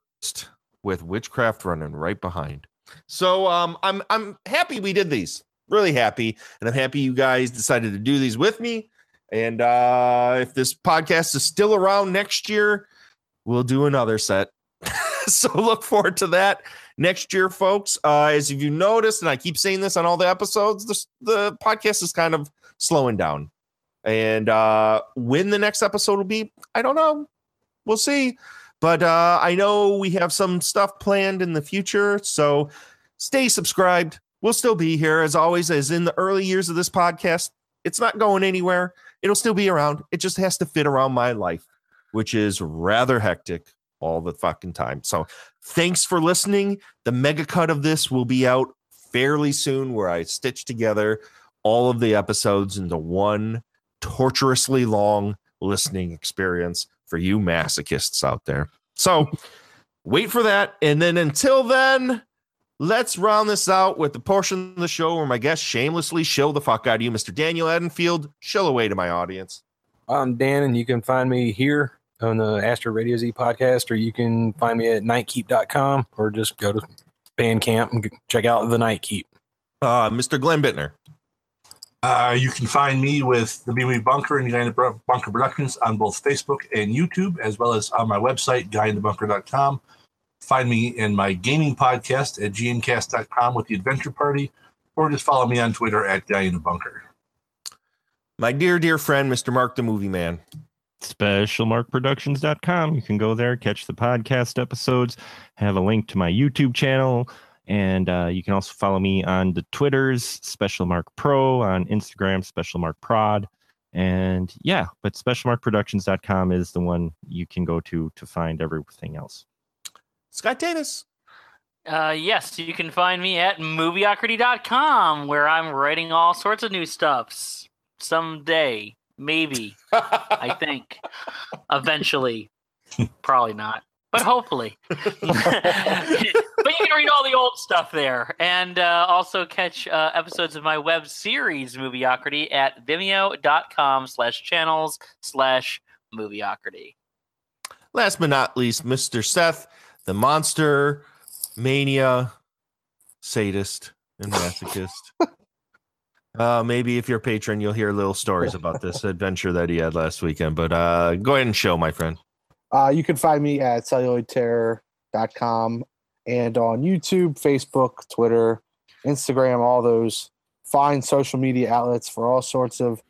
with witchcraft running right behind. So um I'm I'm happy we did these. Really happy. And I'm happy you guys decided to do these with me. And uh if this podcast is still around next year, we'll do another set. so look forward to that next year, folks. Uh as you noticed, and I keep saying this on all the episodes, the, the podcast is kind of slowing down. And uh when the next episode will be, I don't know. We'll see. But uh, I know we have some stuff planned in the future. So stay subscribed. We'll still be here as always, as in the early years of this podcast. It's not going anywhere. It'll still be around. It just has to fit around my life, which is rather hectic all the fucking time. So thanks for listening. The mega cut of this will be out fairly soon, where I stitch together all of the episodes into one torturously long listening experience for you masochists out there. So wait for that. And then until then, let's round this out with the portion of the show where my guests shamelessly show the fuck out of you, Mr. Daniel Edenfield. Show away to my audience. I'm Dan, and you can find me here on the Astro Radio Z podcast, or you can find me at nightkeep.com, or just go to Bandcamp and check out the Nightkeep. Uh, Mr. Glenn Bittner. Uh, you can find me with the BME Bunker and United Bunker Productions on both Facebook and YouTube, as well as on my website, guyinthebunker.com. Find me in my gaming podcast at gncast.com with the Adventure Party, or just follow me on Twitter at Guy in the Bunker. My dear, dear friend, Mr. Mark the Movie Man. specialmarkproductions.com. You can go there, catch the podcast episodes, have a link to my YouTube channel, and uh, you can also follow me on the Twitters, Special Mark Pro, on Instagram, Special Mark Prod. And yeah, but specialmarkproductions.com is the one you can go to to find everything else. Scott Davis. Uh, yes, you can find me at movieocrity.com where I'm writing all sorts of new stuffs. Someday, maybe, I think, eventually, probably not, but hopefully. but you can read all the old stuff there and uh, also catch uh, episodes of my web series movieocrity at vimeo.com slash channels slash movieocrity Last but not least, Mr. Seth, the monster mania sadist and masochist. uh, maybe if you're a patron, you'll hear little stories about this adventure that he had last weekend. But uh, go ahead and show, my friend. Uh, you can find me at celluloidterror.com and on YouTube, Facebook, Twitter, Instagram, all those fine social media outlets for all sorts of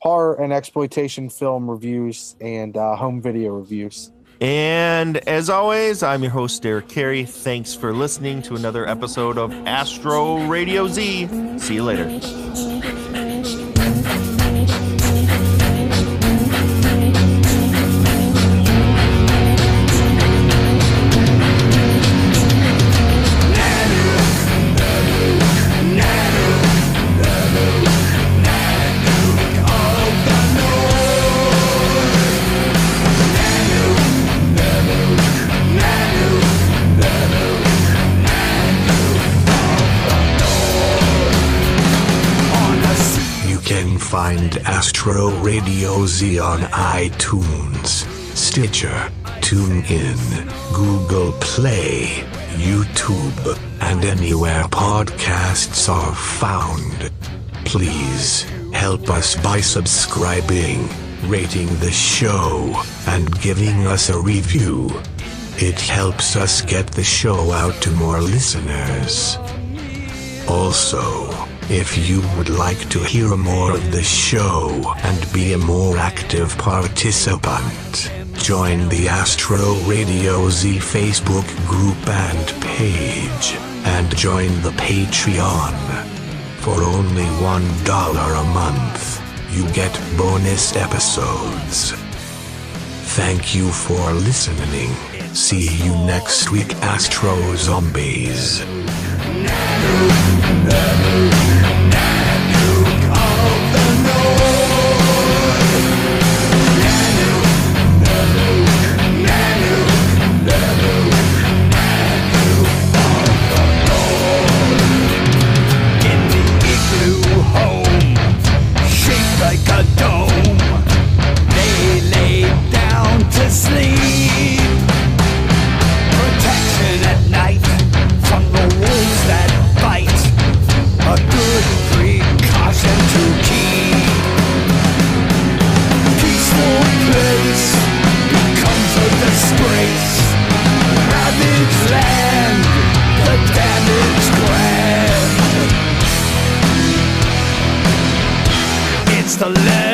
horror and exploitation film reviews and uh, home video reviews. And as always, I'm your host, Derek Carey. Thanks for listening to another episode of Astro Radio Z. See you later. Astro Radio Z on iTunes, Stitcher, TuneIn, Google Play, YouTube, and anywhere podcasts are found. Please help us by subscribing, rating the show, and giving us a review. It helps us get the show out to more listeners. Also, if you would like to hear more of the show and be a more active participant, Join the Astro Radio Z Facebook group and page, and join the Patreon. For only $1 a month, you get bonus episodes. Thank you for listening. See you next week, Astro Zombies. The legend